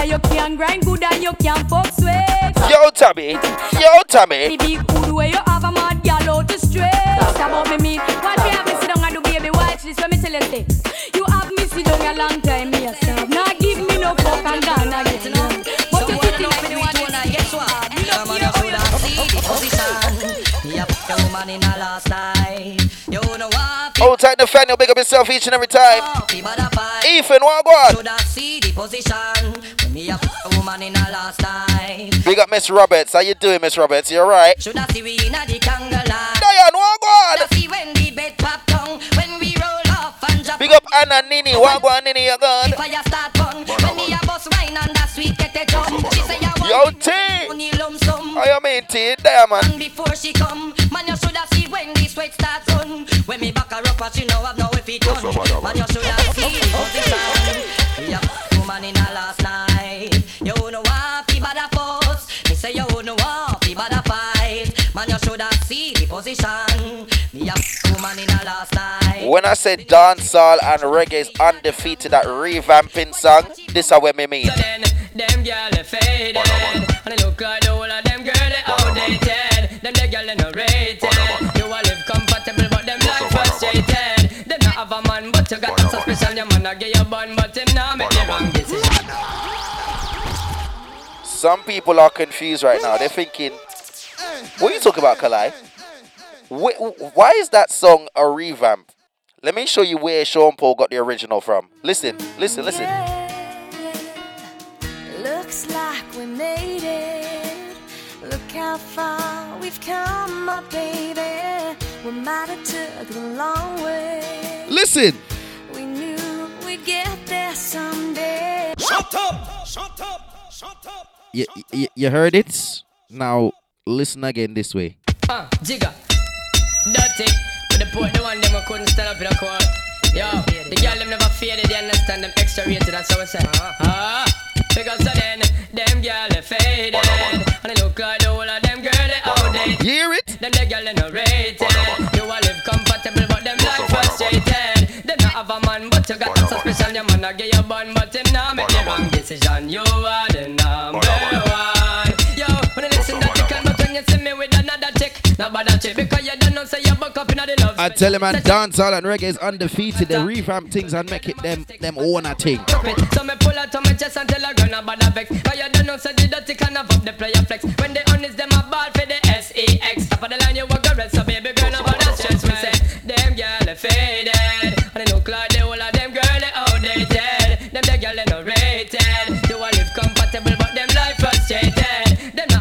that you can grind good and you can fuck sweet. Yo, Tommy. Yo, Tommy. Me good way you have a mad girl out the straight. About me meat. Watch me have me sit down and do baby watch this when me tell you this. You have me sit down a long time me yourself. Now give me no fuck and gone again. But you think I me want to guess what? Me love you. Position. Yep, the woman in her last life. You know what? Old tight Nathaniel, big up yourself each and every time. Oh, Ethan, what go on? Should I see the position? Me a f- a woman in a last night? Big up Miss Roberts. How you doing, Miss Roberts? You alright? Should I see we in a the kangaroo line? Diane, what go Should I see when the bed pop down when we roll off and drop? Big up Anna Nini. What on, Nini? You good? The fire start burn when me a bust wine and that sweet get a jump. She say I want Yo, the T. money lump sum. How you mean, T? Diamond. And before she come, man, you shoulda see when the sweat starts run. When me back her up, but she know have no if it done. Man, you shoulda see the position. Yeah, Man, you shoulda see the position. Me a woman in a last night. When I said dancehall and reggae is undefeated at revamping song, this is what me mean. Them girl they faded. And they look like the whole of them girl they outdated. Them the girl they no rated. You a live comfortable but them life frustrated. Them not have a man but you got a suspicion Your man a get you bun but him not make the wrong decision Some people are confused right now. They're thinking, what are you talking about, Kali? Why is that song a revamp? Let me show you where Sean Paul got the original from. Listen, listen, listen. Looks like we made it. Look how far we've come, my baby. We might have took the long way. Listen. We knew we'd get there someday. Shut up! Shut up! Shut up! You, you, you heard it? Now listen again this way. Uh, Jigga. Dirty With the poor the one them who couldn't stand up in a court. Yo, the girl them never faded They understand them extra rated That's how I say Ah, because of then Them girl they faded. And they look like the whole of them girl they outdated. You hear it? Them the girl they no rated. You a live comfortable but them life frustrated. Them not have a man but you got a suspicion Your man a get you bun but him not make the wrong decision. You are the number one another chick Not bother Because you don't know say you buck up in the love. I tell him, man, dancehall and reggae is undefeated. They revamp things and make it them them own a thing. So me pull out on my chest and tell a girl no bother vex. Cause you don't know say the dirty can have up the player flex. When they honest them a ball for the S-E-X Top of the line you walk a rest So baby girl no bother stress Me say. Them girl faded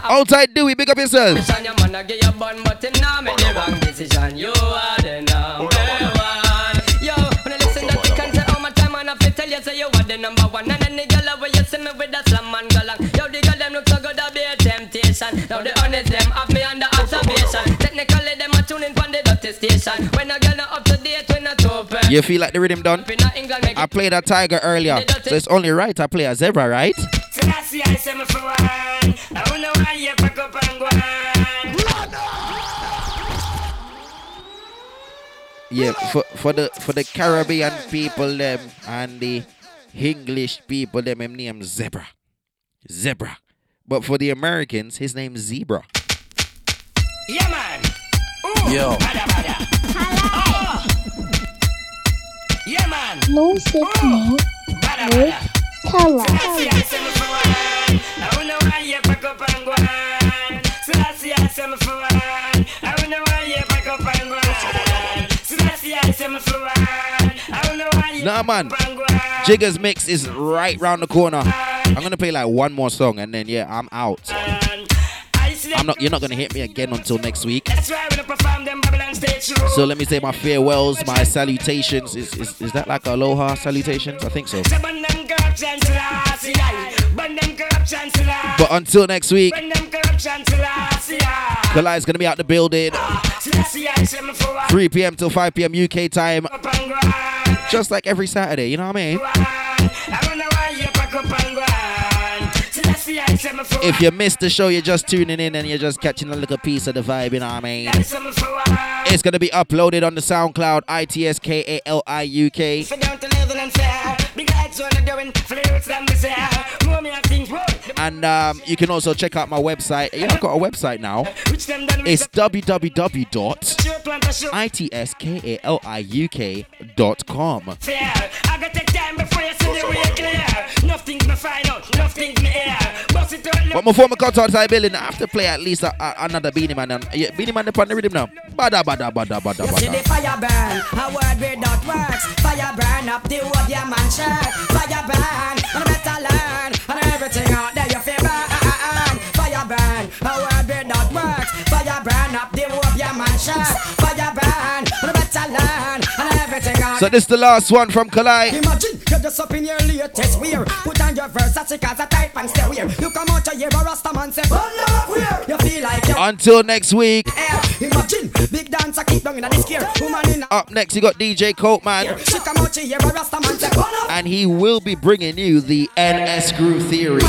Outside Dewey, big up yourself. Decision, your man a get your bun, but him nah make the wrong decision. You are the number one. Yo, when I listen that you can tell all my time, and I fi tell you say you are the number one. And any girl where you see me with a slam and go. Yo, the girl them look so good, I be a temptation. Now the honest them have me under observation. Technically them a tuning from the dirty station. When a girl not up to date, when not open. You feel like the rhythm done? Up in a England, make I played a tiger earlier, so it's only right I play a zebra, right? So that's the I say me for one. I don't know why you pack up and go. Yeah, for for the for the Caribbean people them and the English people them him name zebra, zebra. But for the Americans, his name's zebra. Yeah, man. Yo. Bada, bada. Oh. Yeah, man. No Signal with Kali. You Nah, man. Jigga's mix is right round the corner. I'm gonna play like one more song and then yeah, I'm out. I'm not. You're not gonna hit me again until next week. So let me say my farewells, my salutations. Is is, is that like aloha salutations? I think so. But until next week, to. Kali's gonna be out the building. So that's the I say me for one. 3 p.m. till 5 p.m. UK time, just like every Saturday. You know what I mean? If you missed the show, you're just tuning in and you're just catching a little piece of the vibe. You know what I mean? It's gonna be uploaded on the SoundCloud, I T S K A L I U K. And the um, you can also check out my website. Know, I've got a website now. It's www.itskaliuk.com. I gotta take time before you say the clear. Nothing me find out, nothing me hear. Bust it out, But before me cut outside building, I have to play at least a, a, another Beenie Man. And, yeah, Beenie Man upon the rhythm now. Bada bada bada bada You see the fire burn, a word without. Fire burn up the whole your man shirt. Fire burn, and I better learn. And everything out there you feel burn. Fire burn, a word without. Fire burn up the whole your man shirt. So this is the last one from Kali. Imagine you're just up in your latest wear. Put on your verse, that's because a type and stay weird. You come out your a Rasta man say, "Run up queer." You feel like you're Until next week. Imagine big dancer keep down in the scare. Woman in Up next, you got DJ Colt Man. she come out your a man say, "Run up." And he will be bringing you the NS Groove Theory.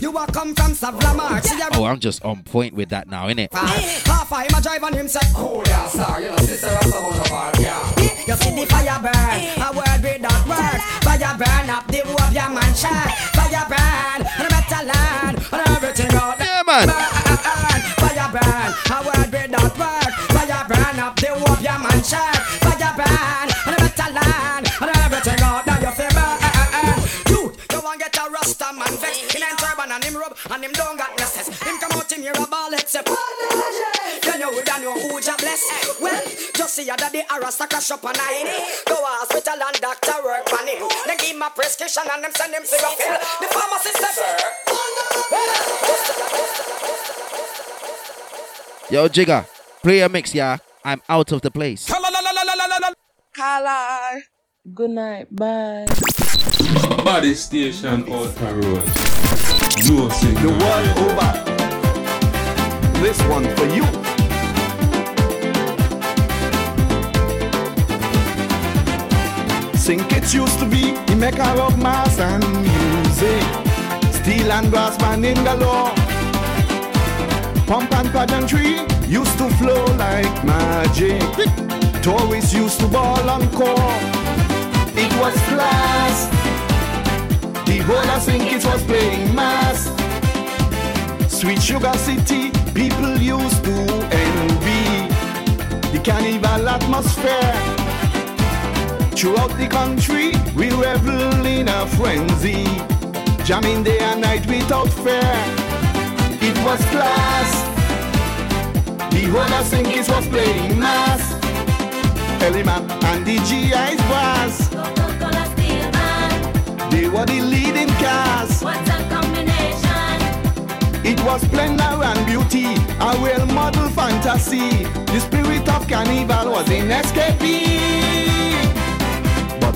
You a come from Savla March. Oh, I'm just on point with that now, innit? half a him a drive on him say, "Oh yeah, sir, you know sister Rasta on the bar, yeah." You see the fire burn, eh. a word without words. Fire burn up the whole of your man shirt. Fire burn, and a better land, and everything out there. Yeah, man. Burn, fire burn, a word without words. Fire burn up the whole of your man shirt. Fire burn, and a better land, and everything out there. You feel burn. Dude, you want get a Rasta man vex in a turban and him rub and him don't got no sense. Him come out in here a ball head say, You know we don't who ja bless. Eh, well, just see that the Rasta crash up on a him. Go to hospital and doctor work on him. Then give him a prescription and them send him syrup pill. The pharmacist say, Yo, Jigga, play a mix, yeah. I'm out of the place. Kali. Good night. Bye. Body station out the road. No signal. The world over. This one for you. Sink it used to be the mecca of mass and music. Steel and brass band in galore. Pump and pageantry used to flow like magic. Tourists used to ball on core. It was class. The whole of Sink it was playing mass. Sweet Sugar City, people used to envy the carnival atmosphere. Throughout the country, we revel in a frenzy, jamming day and night without fear. It was class. The whole Sinkis was playing mass. Eliman and the GI's brass. They were the leading cast. What a combination. It was splendor and beauty, a well model fantasy. The spirit of carnival was. But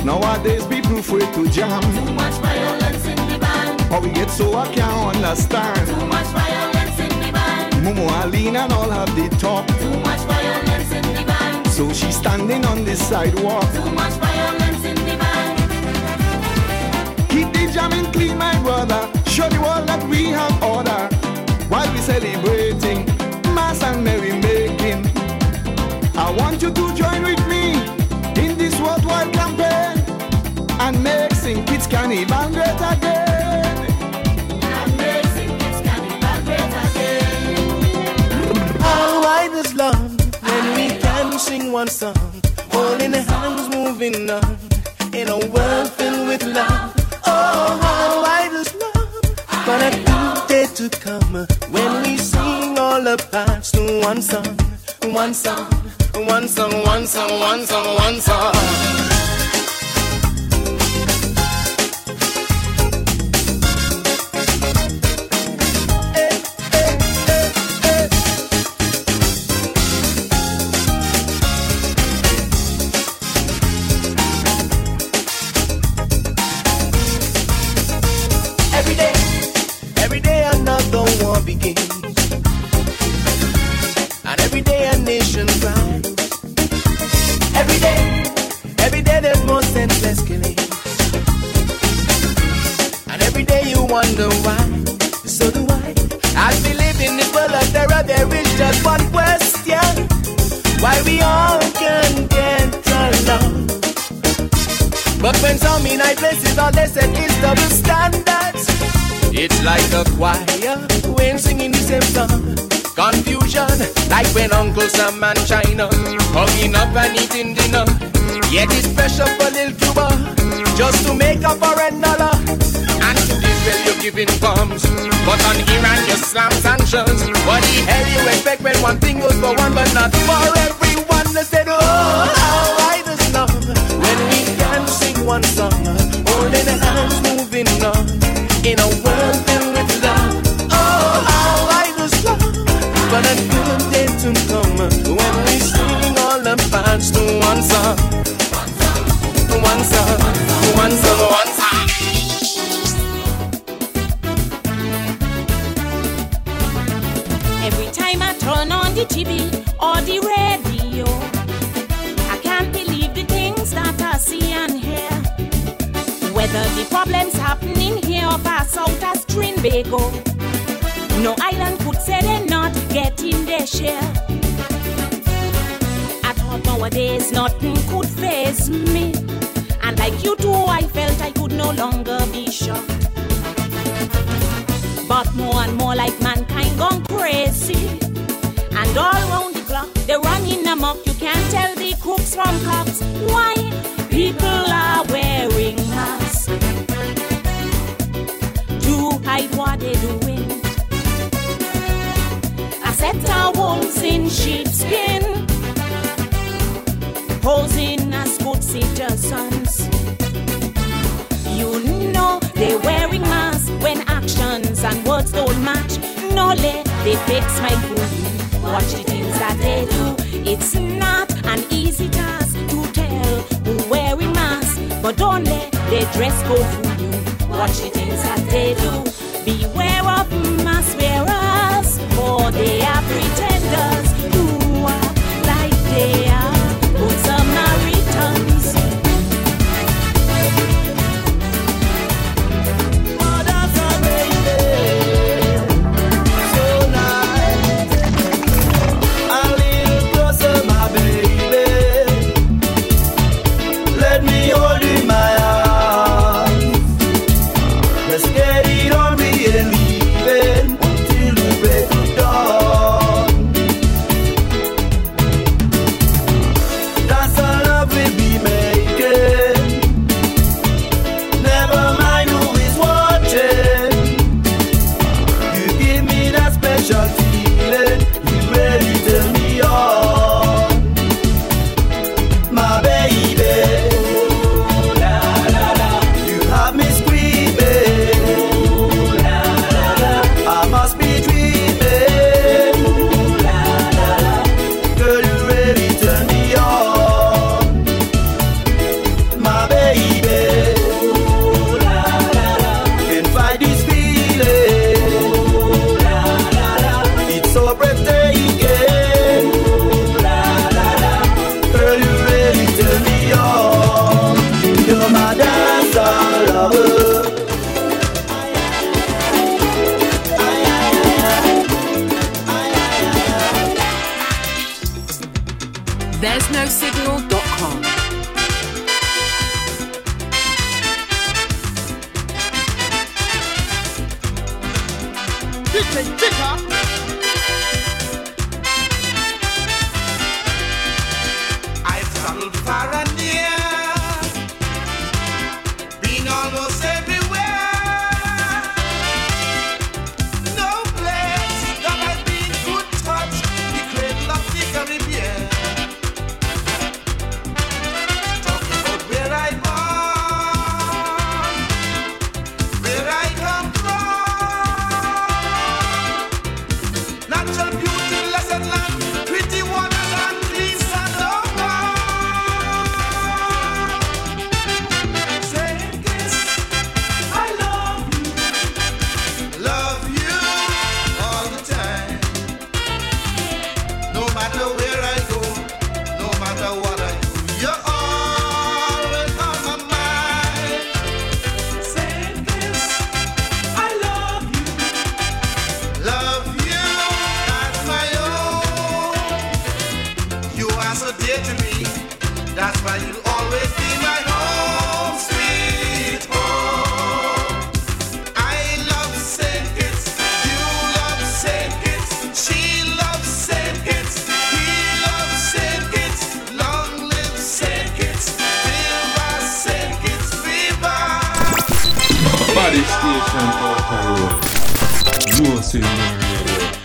nowadays people afraid to jam. Too much violence in the band. How we get so I can't understand. Too much violence in the band. Momo Aline and all have the talk. Too much violence in the band. So she's standing on the sidewalk. Too much violence in the band. Keep the jamming clean, my brother. Show the world that we have order. While we celebrating mass and merrymaking. I want you to join with St. Kitts Carnival great again. St. Kitts Carnival great again. How wide is love when we can sing one song, holding hands, moving on in a world filled with love. Oh, how wide is love, but a good day to come when we sing all our parts to one song, one song, one song, one song, one song, one song. Every why. So do I. As we live in this world of terror, there is just one question. Why we all can get along. But when some in high places, all they said is double standards. It's like a choir when singing the same song. Confusion, like when Uncle Sam and China hugging up and eating dinner. Yet it's pressure for little Cuba. just to make up for a Israel you're giving bombs, but on Iran you slam sanctions. What the hell you expect when one thing goes for one but not for everyone? They said, oh, how right is love when we can sing one song, holding hands, moving on in a world filled with love. Oh, how right is love, but a good day to come when we sing all the parts to one song, one song, one song, one song. Every the TV or the radio, I can't believe the things that I see and hear. Whether the problems happening here or pass out as Trinbago, no island could say they're not getting their share. I thought nowadays nothing could face me, and like you too, I felt I could no longer be shocked. But more and more like mankind gone crazy. And all round the clock, they're running amok. You can't tell the crooks from cops. Why? People are wearing masks to hide what they're doing. I set our wolves in sheepskin, posing as good citizens. You know they're wearing masks when actions and words don't match. No let they smile for you. Watch the things that they do. It's not an easy task to tell who wearing masks, but don't let their dress go fool you. Watch the things that they do. Beware Santa Carol. You are Mario.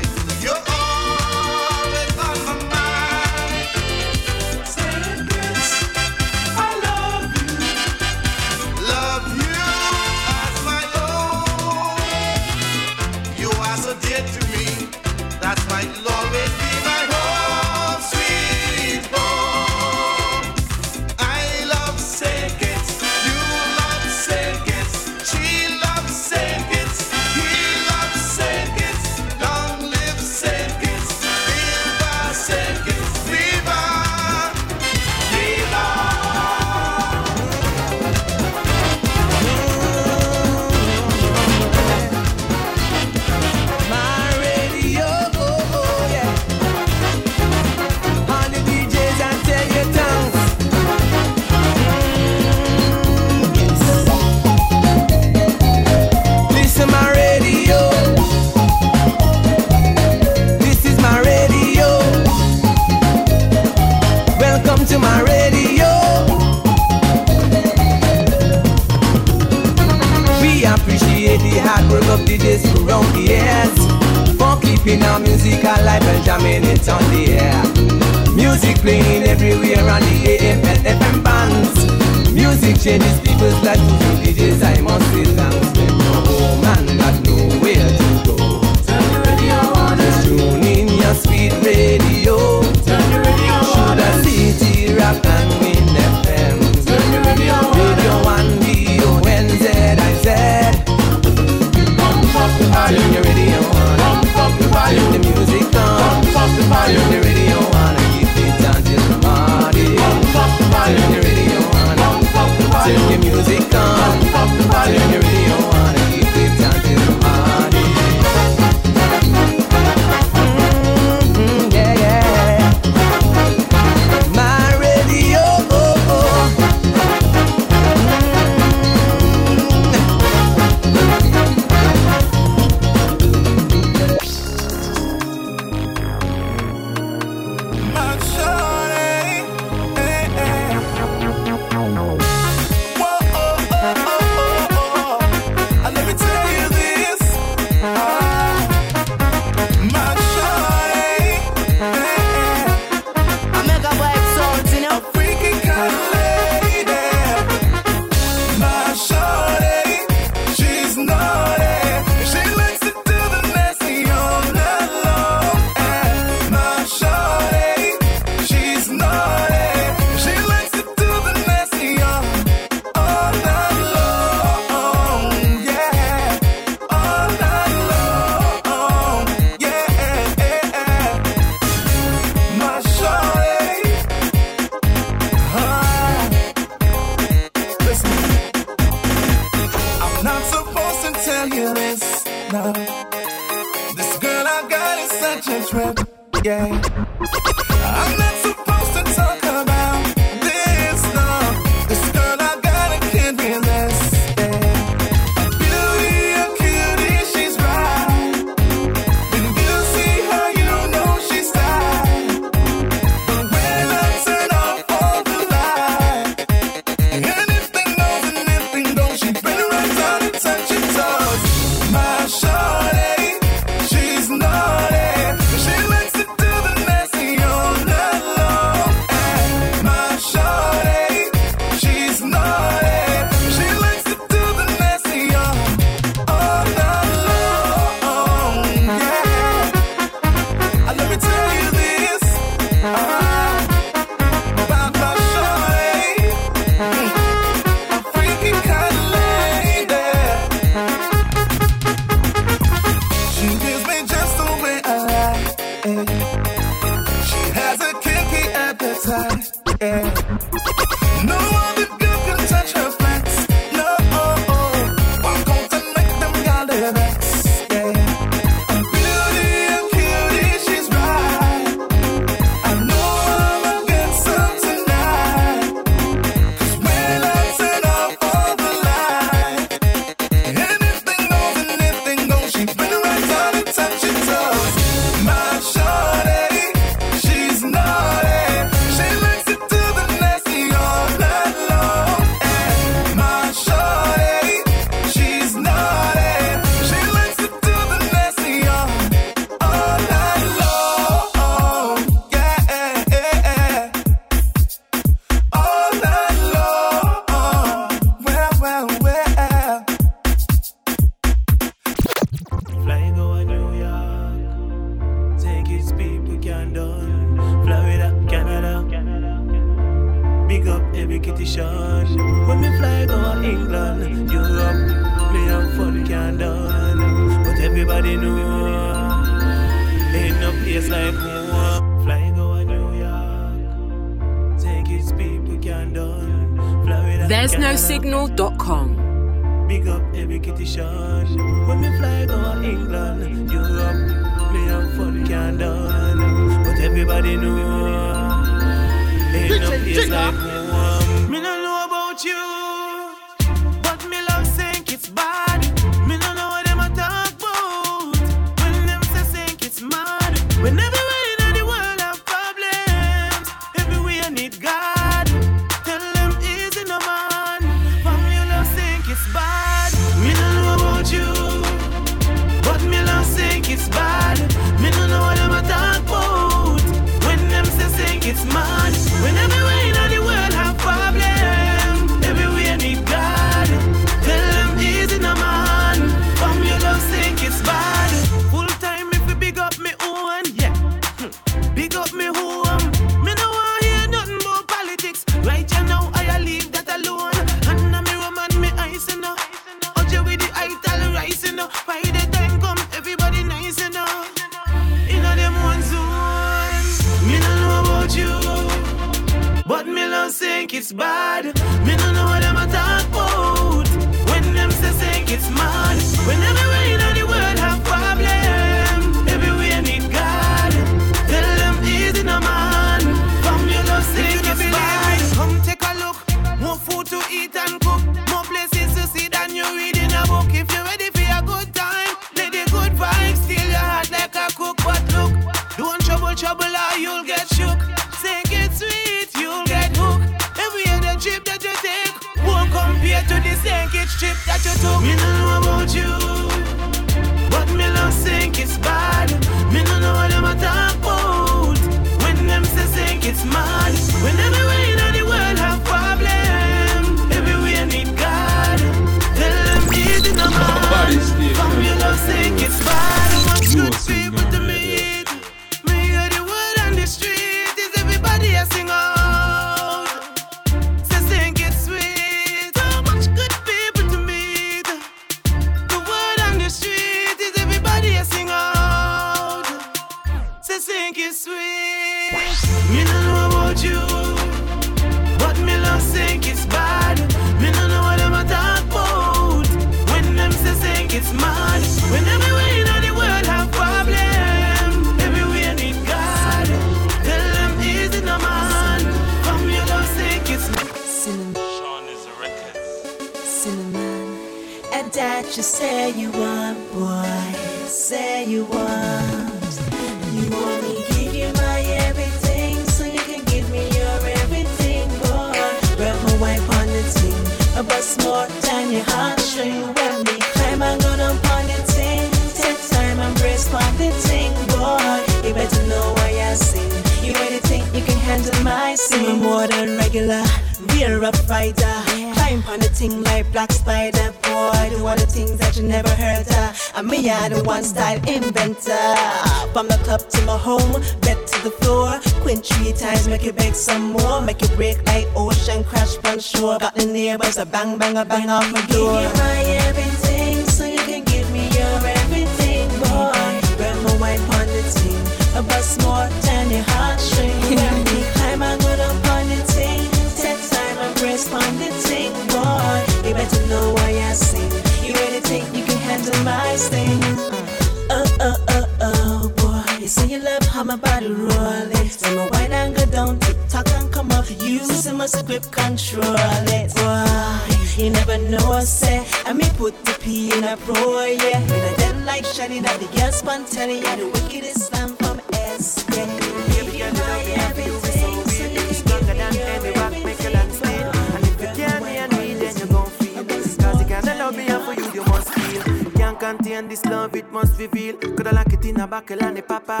Contain this love, it must reveal. Coulda like it in a buckle and a papa.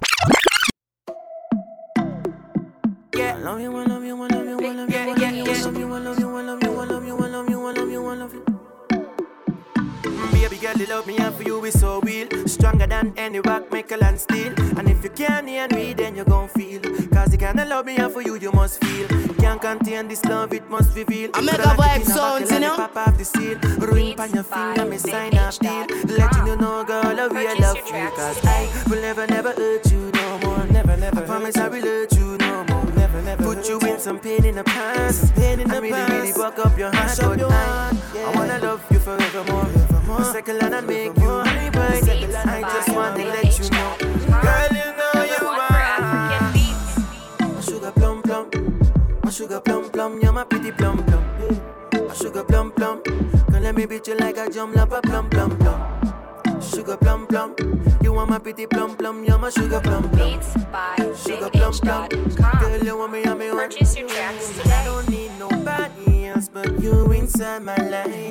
Yeah, I love you, I love you, I love you, I love you, I love you, I love you, I love you, I love you, girl, you love me and for you is so real. Stronger than any rock, make a land steel. And if you can't hear me, then you gon' feel. Cause you can't love me and for you, you must feel. Can't contain this love, it must reveal. I make Coulda a vibe it in a sounds, you know? Pop off the seal. Ring on your finger, me sign off deal. Letting you know, girl, I real love you. Cause I will never, never hurt you no more. Never, never. I promise I will hurt you no more. Never, never. Put you in some pain in the past. Some pain in the I really, past. really buck up your heart. But I, I wanna love you forevermore. Forevermore. Second line and make you bright. I just want to let you know. Girl, you know you are. My sugar plum plum. My sugar plum plum. You're my pretty plum plum. My sugar plum plum. Girl, let me beat you like a drum love a plum plum plum. Sugar plum plum. You want my pretty plum plum. You're my sugar plum plum. Sugar plum plum. Girl, you want me, I'm me. Purchase your tracks today. I don't need nobody else but you inside my life.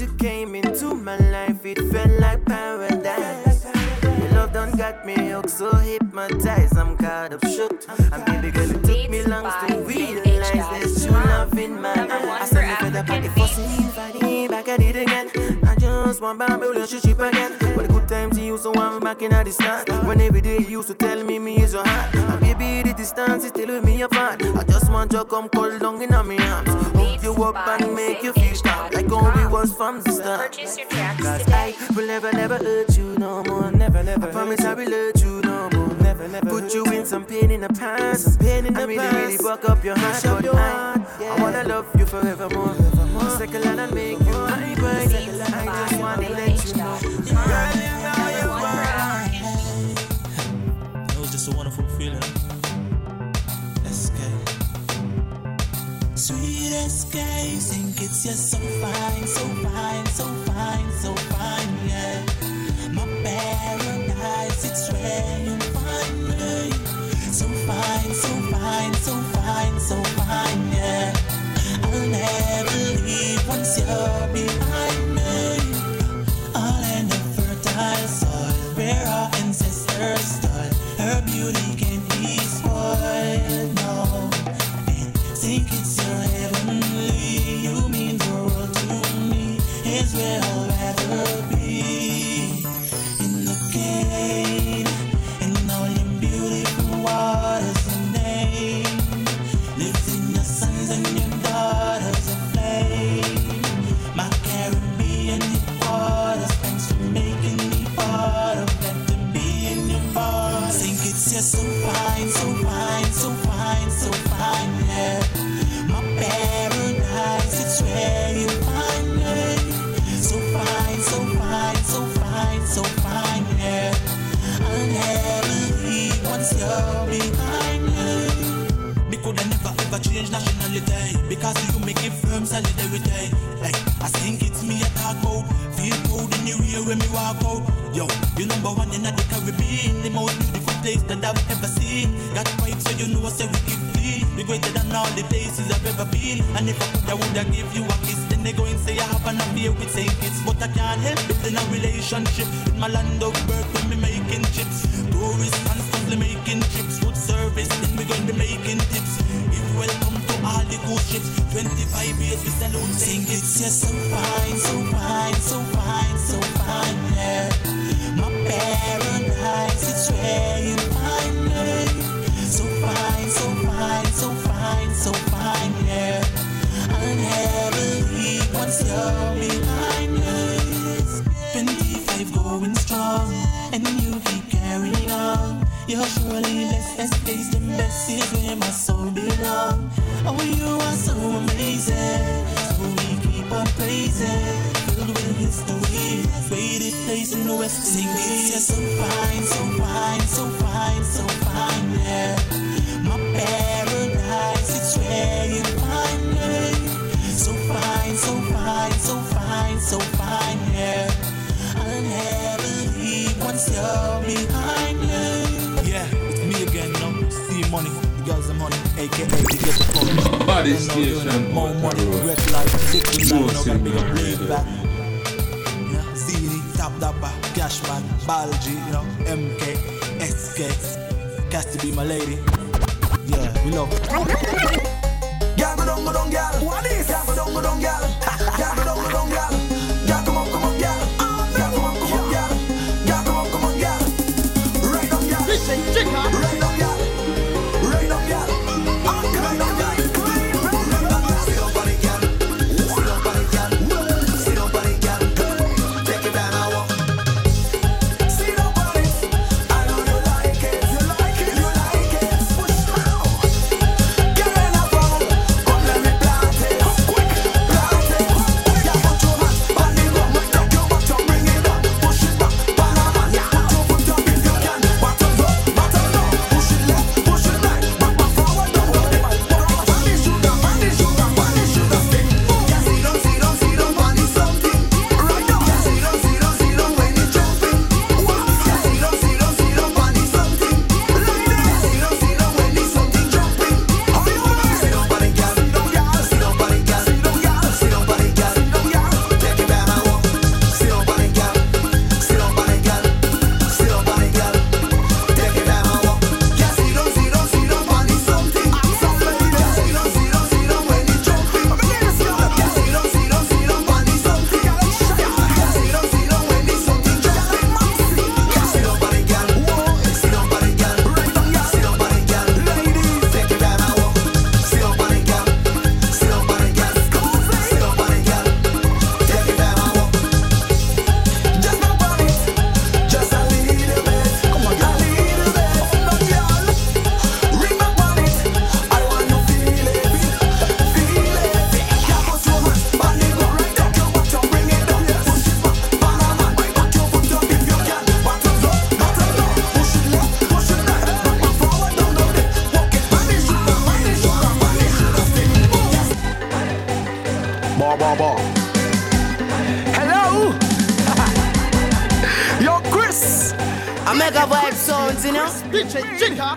You came into my life, it felt like paradise. Your love done got me hooked, so hypnotized. I'm caught up, shook. And baby girl, it took me long to realize there's true love in my eyes. I said me at the fussing, fighting back at it again. I just want my relationship again. But the good times you used to want me back in the start. When every day you used to tell me me is your heart. And baby, the distance is still with me apart. I just want you to come cold down in my arms. Hold you up and make you feel strong. Like how we was from the start. Purchase your tracks today. I will never, never hurt you no more. Never, never. I promise I will hurt you no more. Never, never. Put you in some pain in the past. Some pain in the I really, past. really buck up your heart. But I, I wanna love you forevermore. forevermore. Second line and make you my bride. I just wanna let you know. Girl, you know you are. It was just a wonderful feeling. SK. Sweet SK, think it's just so fine, so fine, so fine, so fine, yeah. My paradise, it's where you. So fine, so fine, so fine, so fine, yeah. I'll never leave once you're behind me. All in the fertile soil where our ancestors stood. Her beauty you're behind me. Me coulda never ever change nationality. Because you make it firm solidarity. Like, I think it's me I talk about Feel proud in the rear when me walk out. Yo, you number one in the Caribbean. The most beautiful place that I've ever seen. Got vibes so you know I say we give free We greater than all the places I've ever been. And if I coulda woulda give you a kiss. Then they go and say I have an affair with Saint Kitts. But I can't help it in a relationship. With my land of birth when me making chips. Tourists constantly making tips. Food service, then we to be making tips If welcome to all the good ships 25 years we salute Kitts It's just so fine, so fine, so fine, so fine, yeah. My paradise, it's where you find me. So fine, so fine, so fine, so fine, yeah. I'll never leave once you're behind me. 25 going strong, and you keep carrying on. You're surely less as taste and best is where my soul belongs. Oh, you are so amazing. So we keep on praising filled with history. Rated place in the West Sing You're so fine, so fine, so fine, so fine, yeah. My paradise, it's where you find me. So fine, so fine, so fine, so fine, yeah. I'll never leave once you're behind me money, the girls the money, aka we get the money. Body station. More money, red light, thick line, know got to be a bleed back. Yeah, ZD, Top Dapper, Cashman, Balji, you know, MK, SK, Casty be my lady. Yeah, we love. Gal go down, go down, girl, What is? Gal go down, go down, girl, Gal go down, go down, girl. 敬茶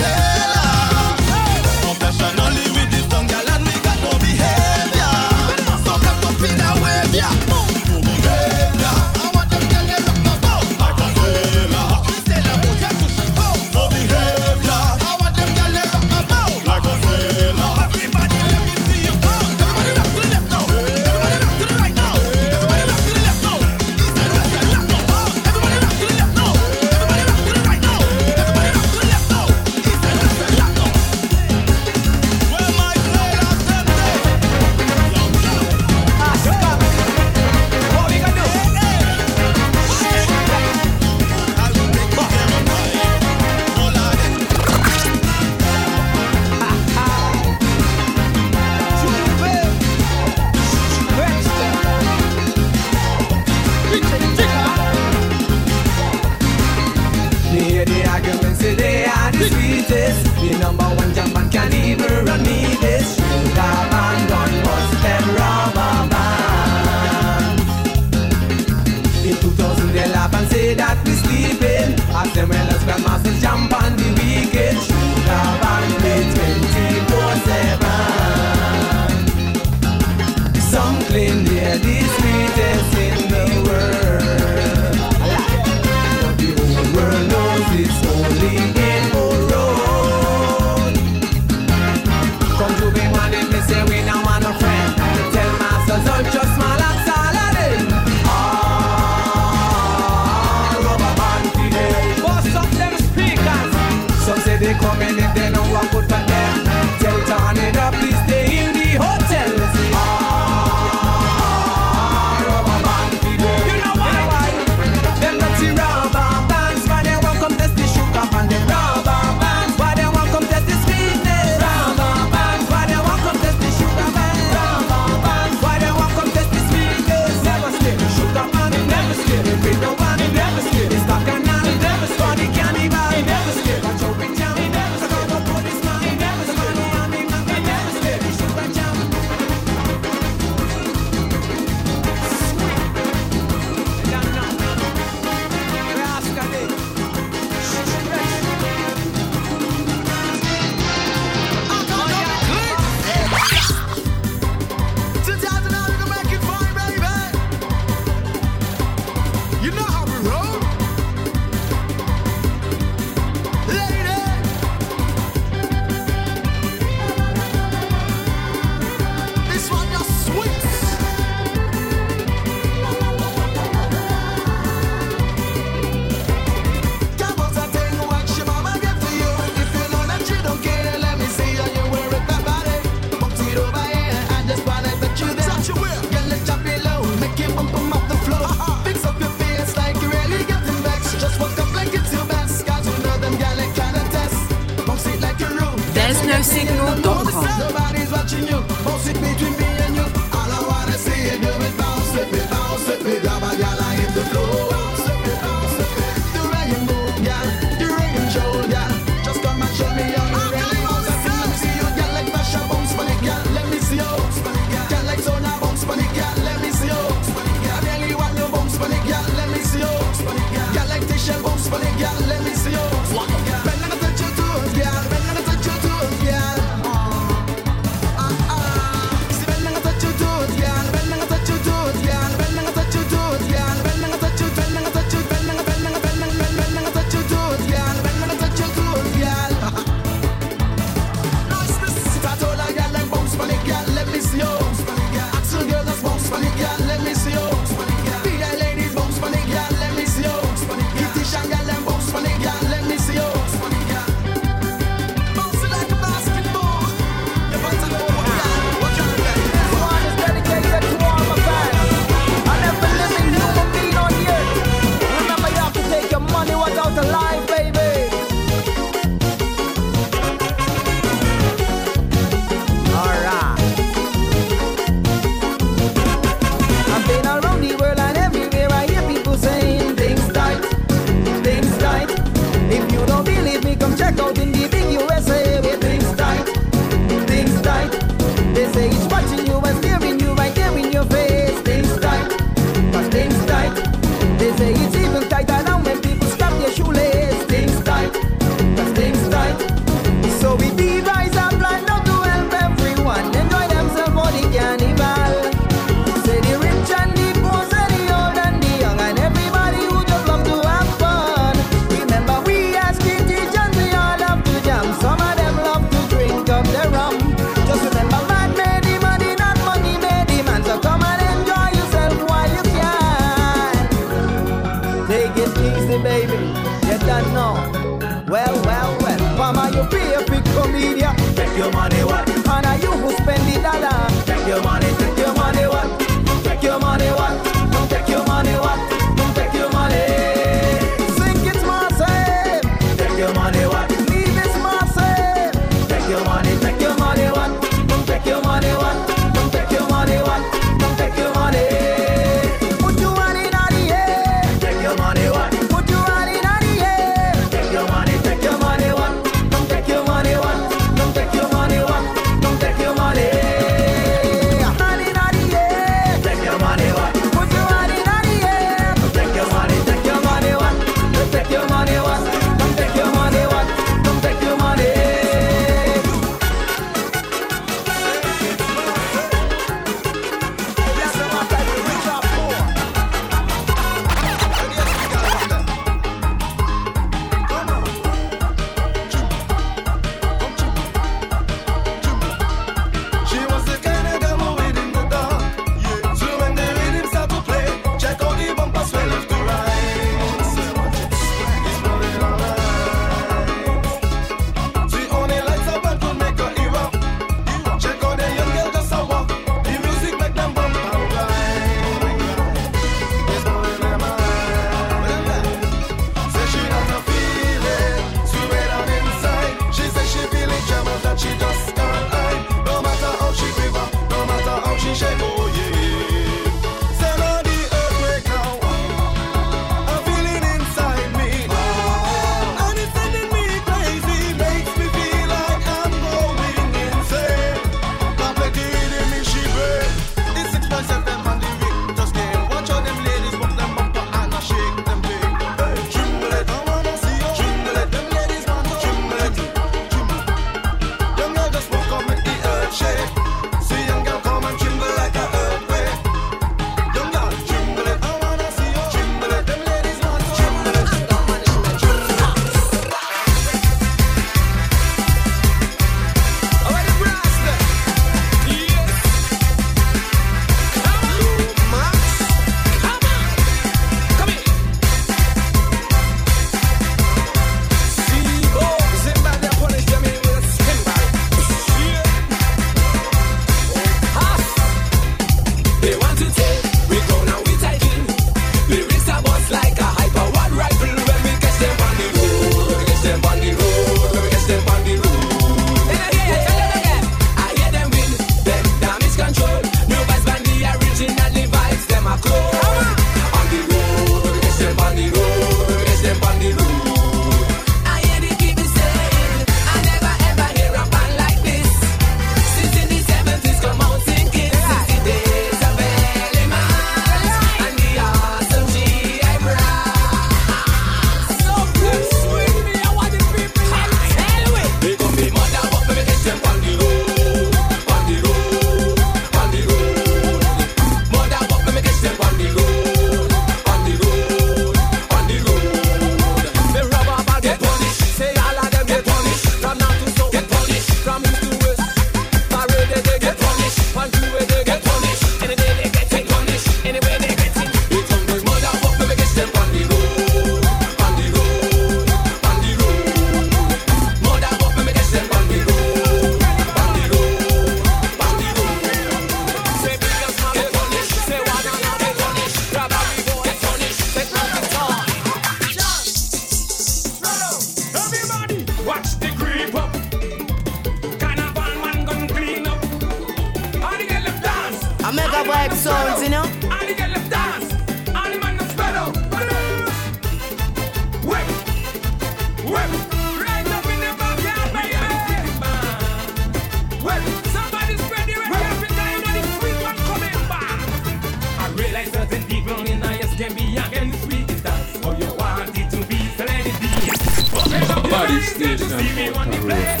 body stage and fuck a.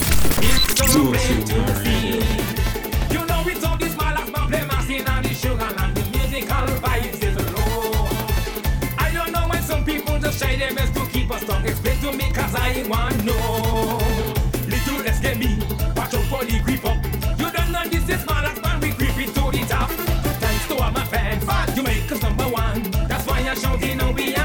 Do what you want to see. You know it's all this play, my the sugar and the musical vibes is low. I don't know why some people just try their best to keep us down. To I want. Little less get me, watch out for the up. You don't know this is to the top. Thanks to all my fans, you make us number one. That's why I'm shouting, no, we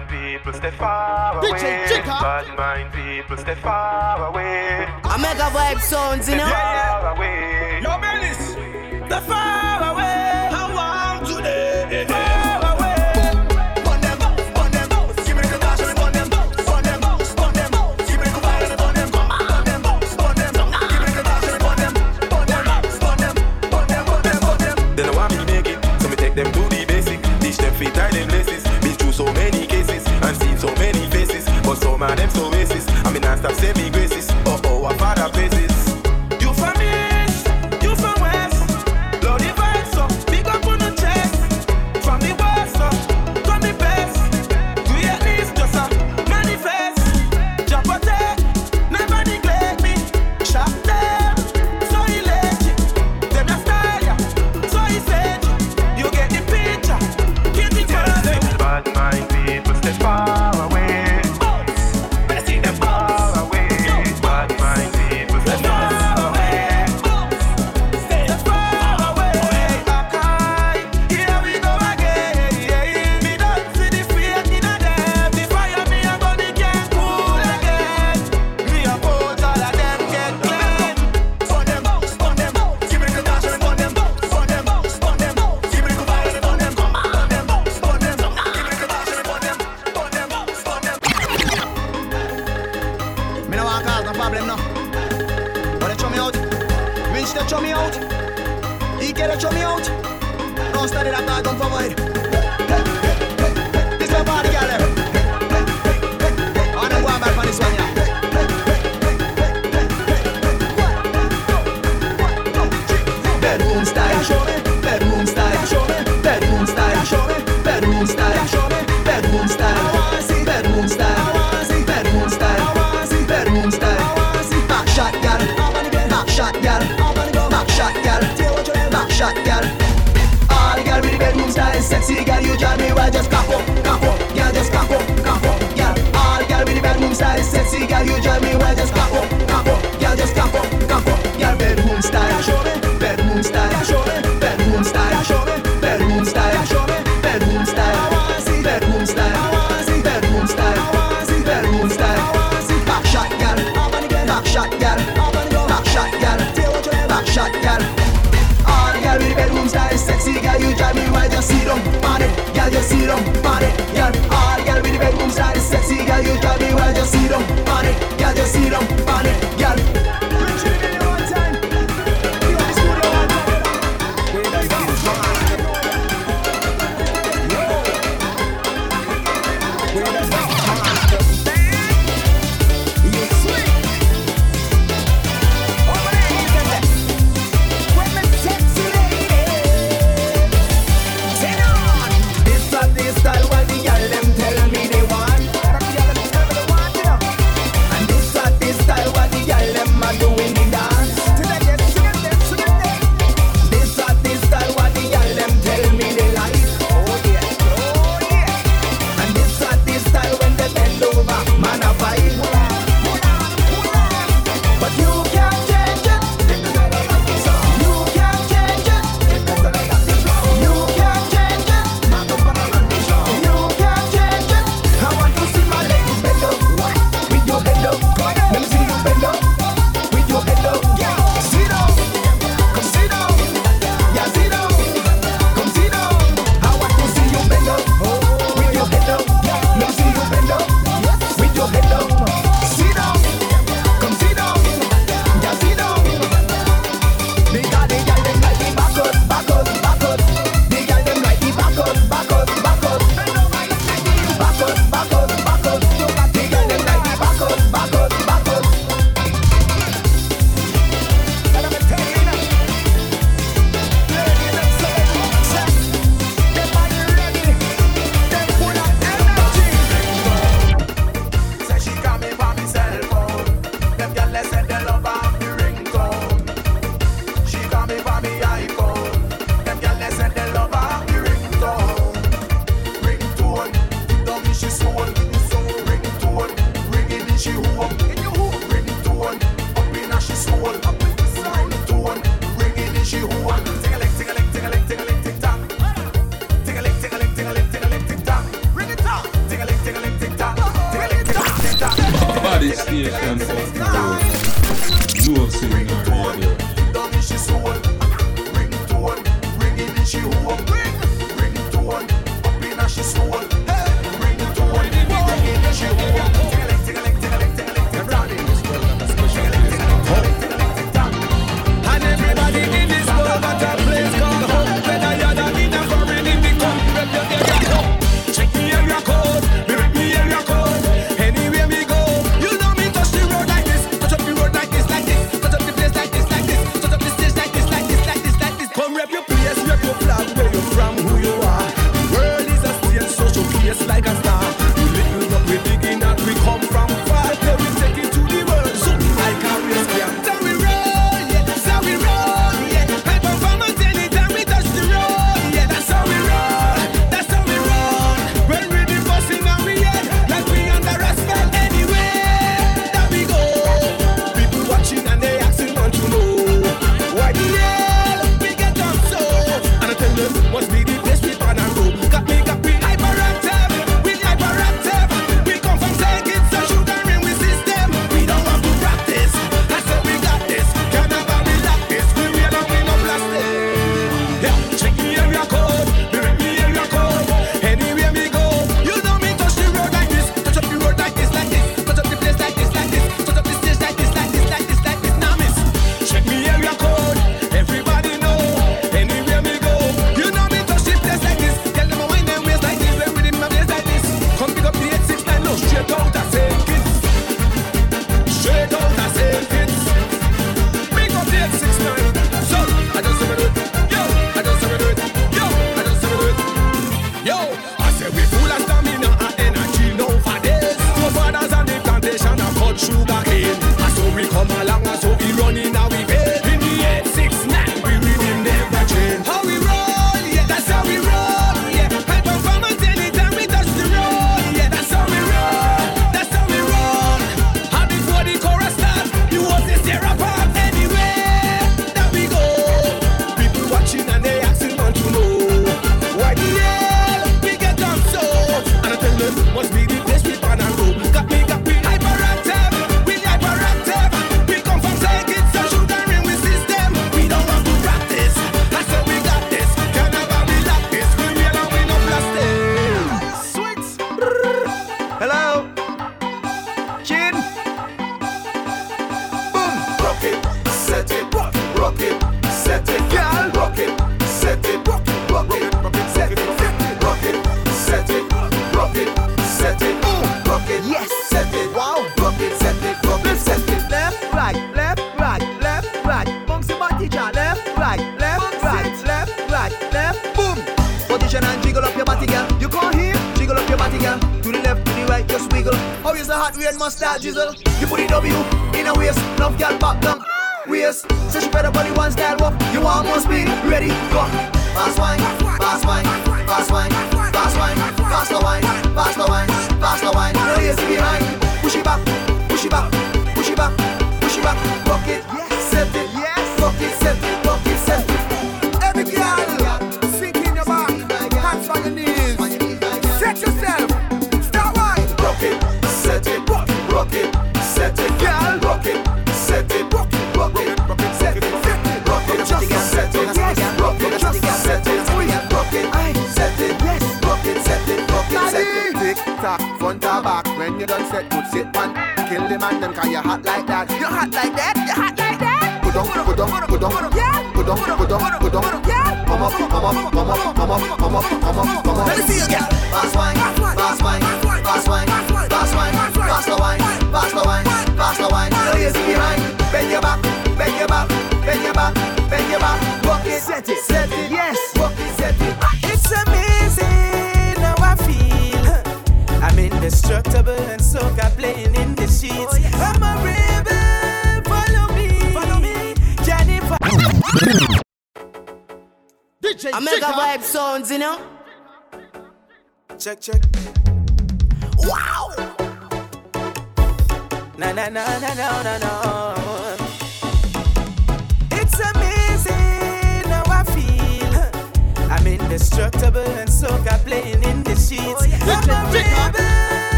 mind people stay far away. DJ Bad mind people stay far away. I vibe sounds, you know. Yeah, yeah. Stop saving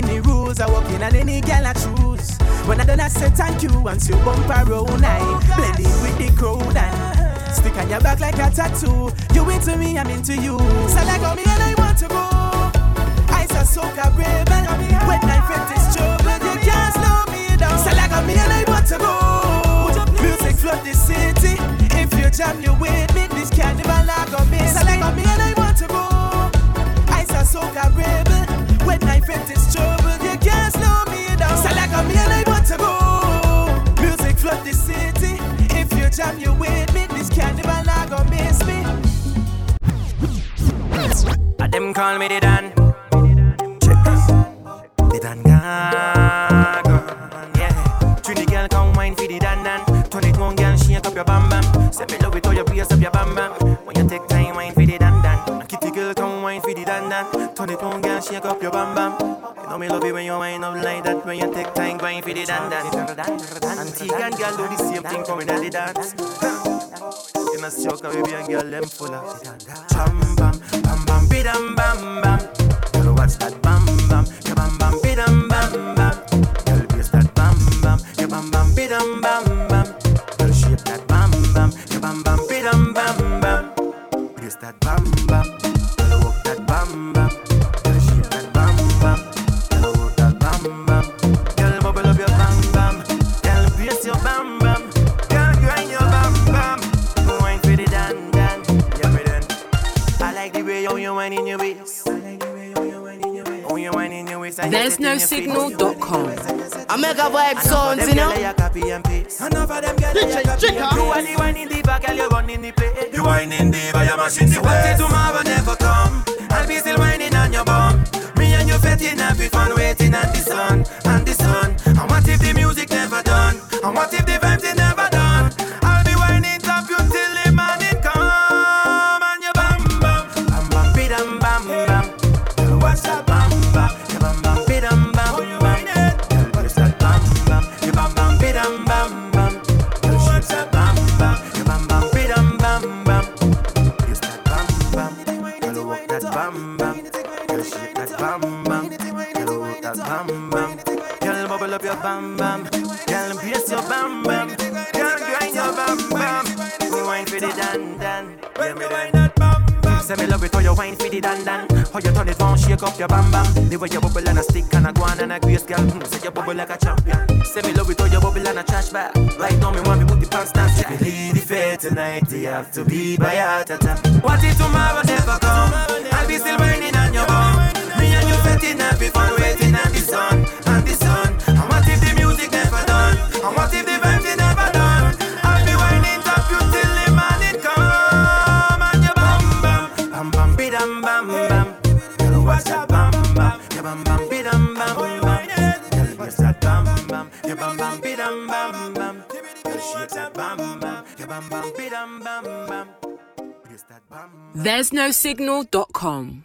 breaking the rules. I walk in and any girl I choose. When I done, I say thank you and you bump around. I blend in with the crowd and stick on your back like a tattoo. You into me, I'm into you. So like on me and I want to go. I say so brave and when I fit this trouble, you can't slow me down. So like on me and I want to go. Music flood the city. If you jam, you with me. This carnival I gon' miss. So like on me and I want to go. I say so brave. When I felt this trouble, you can't slow me down. So like I'm here, I want to go. Music flood the city. If you jam, you with me. This carnival, I gonna miss me. I them call me the Dan. Check us. The Dan Gaga. Yeah. Trinity girl, come wine for the Dan Dan. Turn it on, girl, shake up your bam bam. Say me love it, all your beers up your bam. and shake up your bam bam. You know me love it when you wind up like that, when you take time going for the dance. dan. and girl do the same thing for me, the dance. In a shock, baby and girl them full of. bam bam bam bam bidam bam bam. Girl watch that There's no signal.com. I make a vibe sounds, you know. Enough of them girl, they a copy and paste. You are the whining diva, girl, you running the place. You whining diva, you mashing the place. What if tomorrow never come? I'll be still whining on your bum. Me and you fetting happy fun, waiting on the sun, and the sun. And what if the music never done? And what if the vibes dan. How you turn it round, shake up your bam bam. The way you bubble and a stick and a go on and a grace girl. Mm, say you bubble like a champion. Say me love it how you bubble and a trash bag. Right now me want me put the pants down. If you lead the fair tonight, you have to be by heart attack. What if tomorrow never come? I'll be still whining on your bum. Me and you fetting happy fun, bam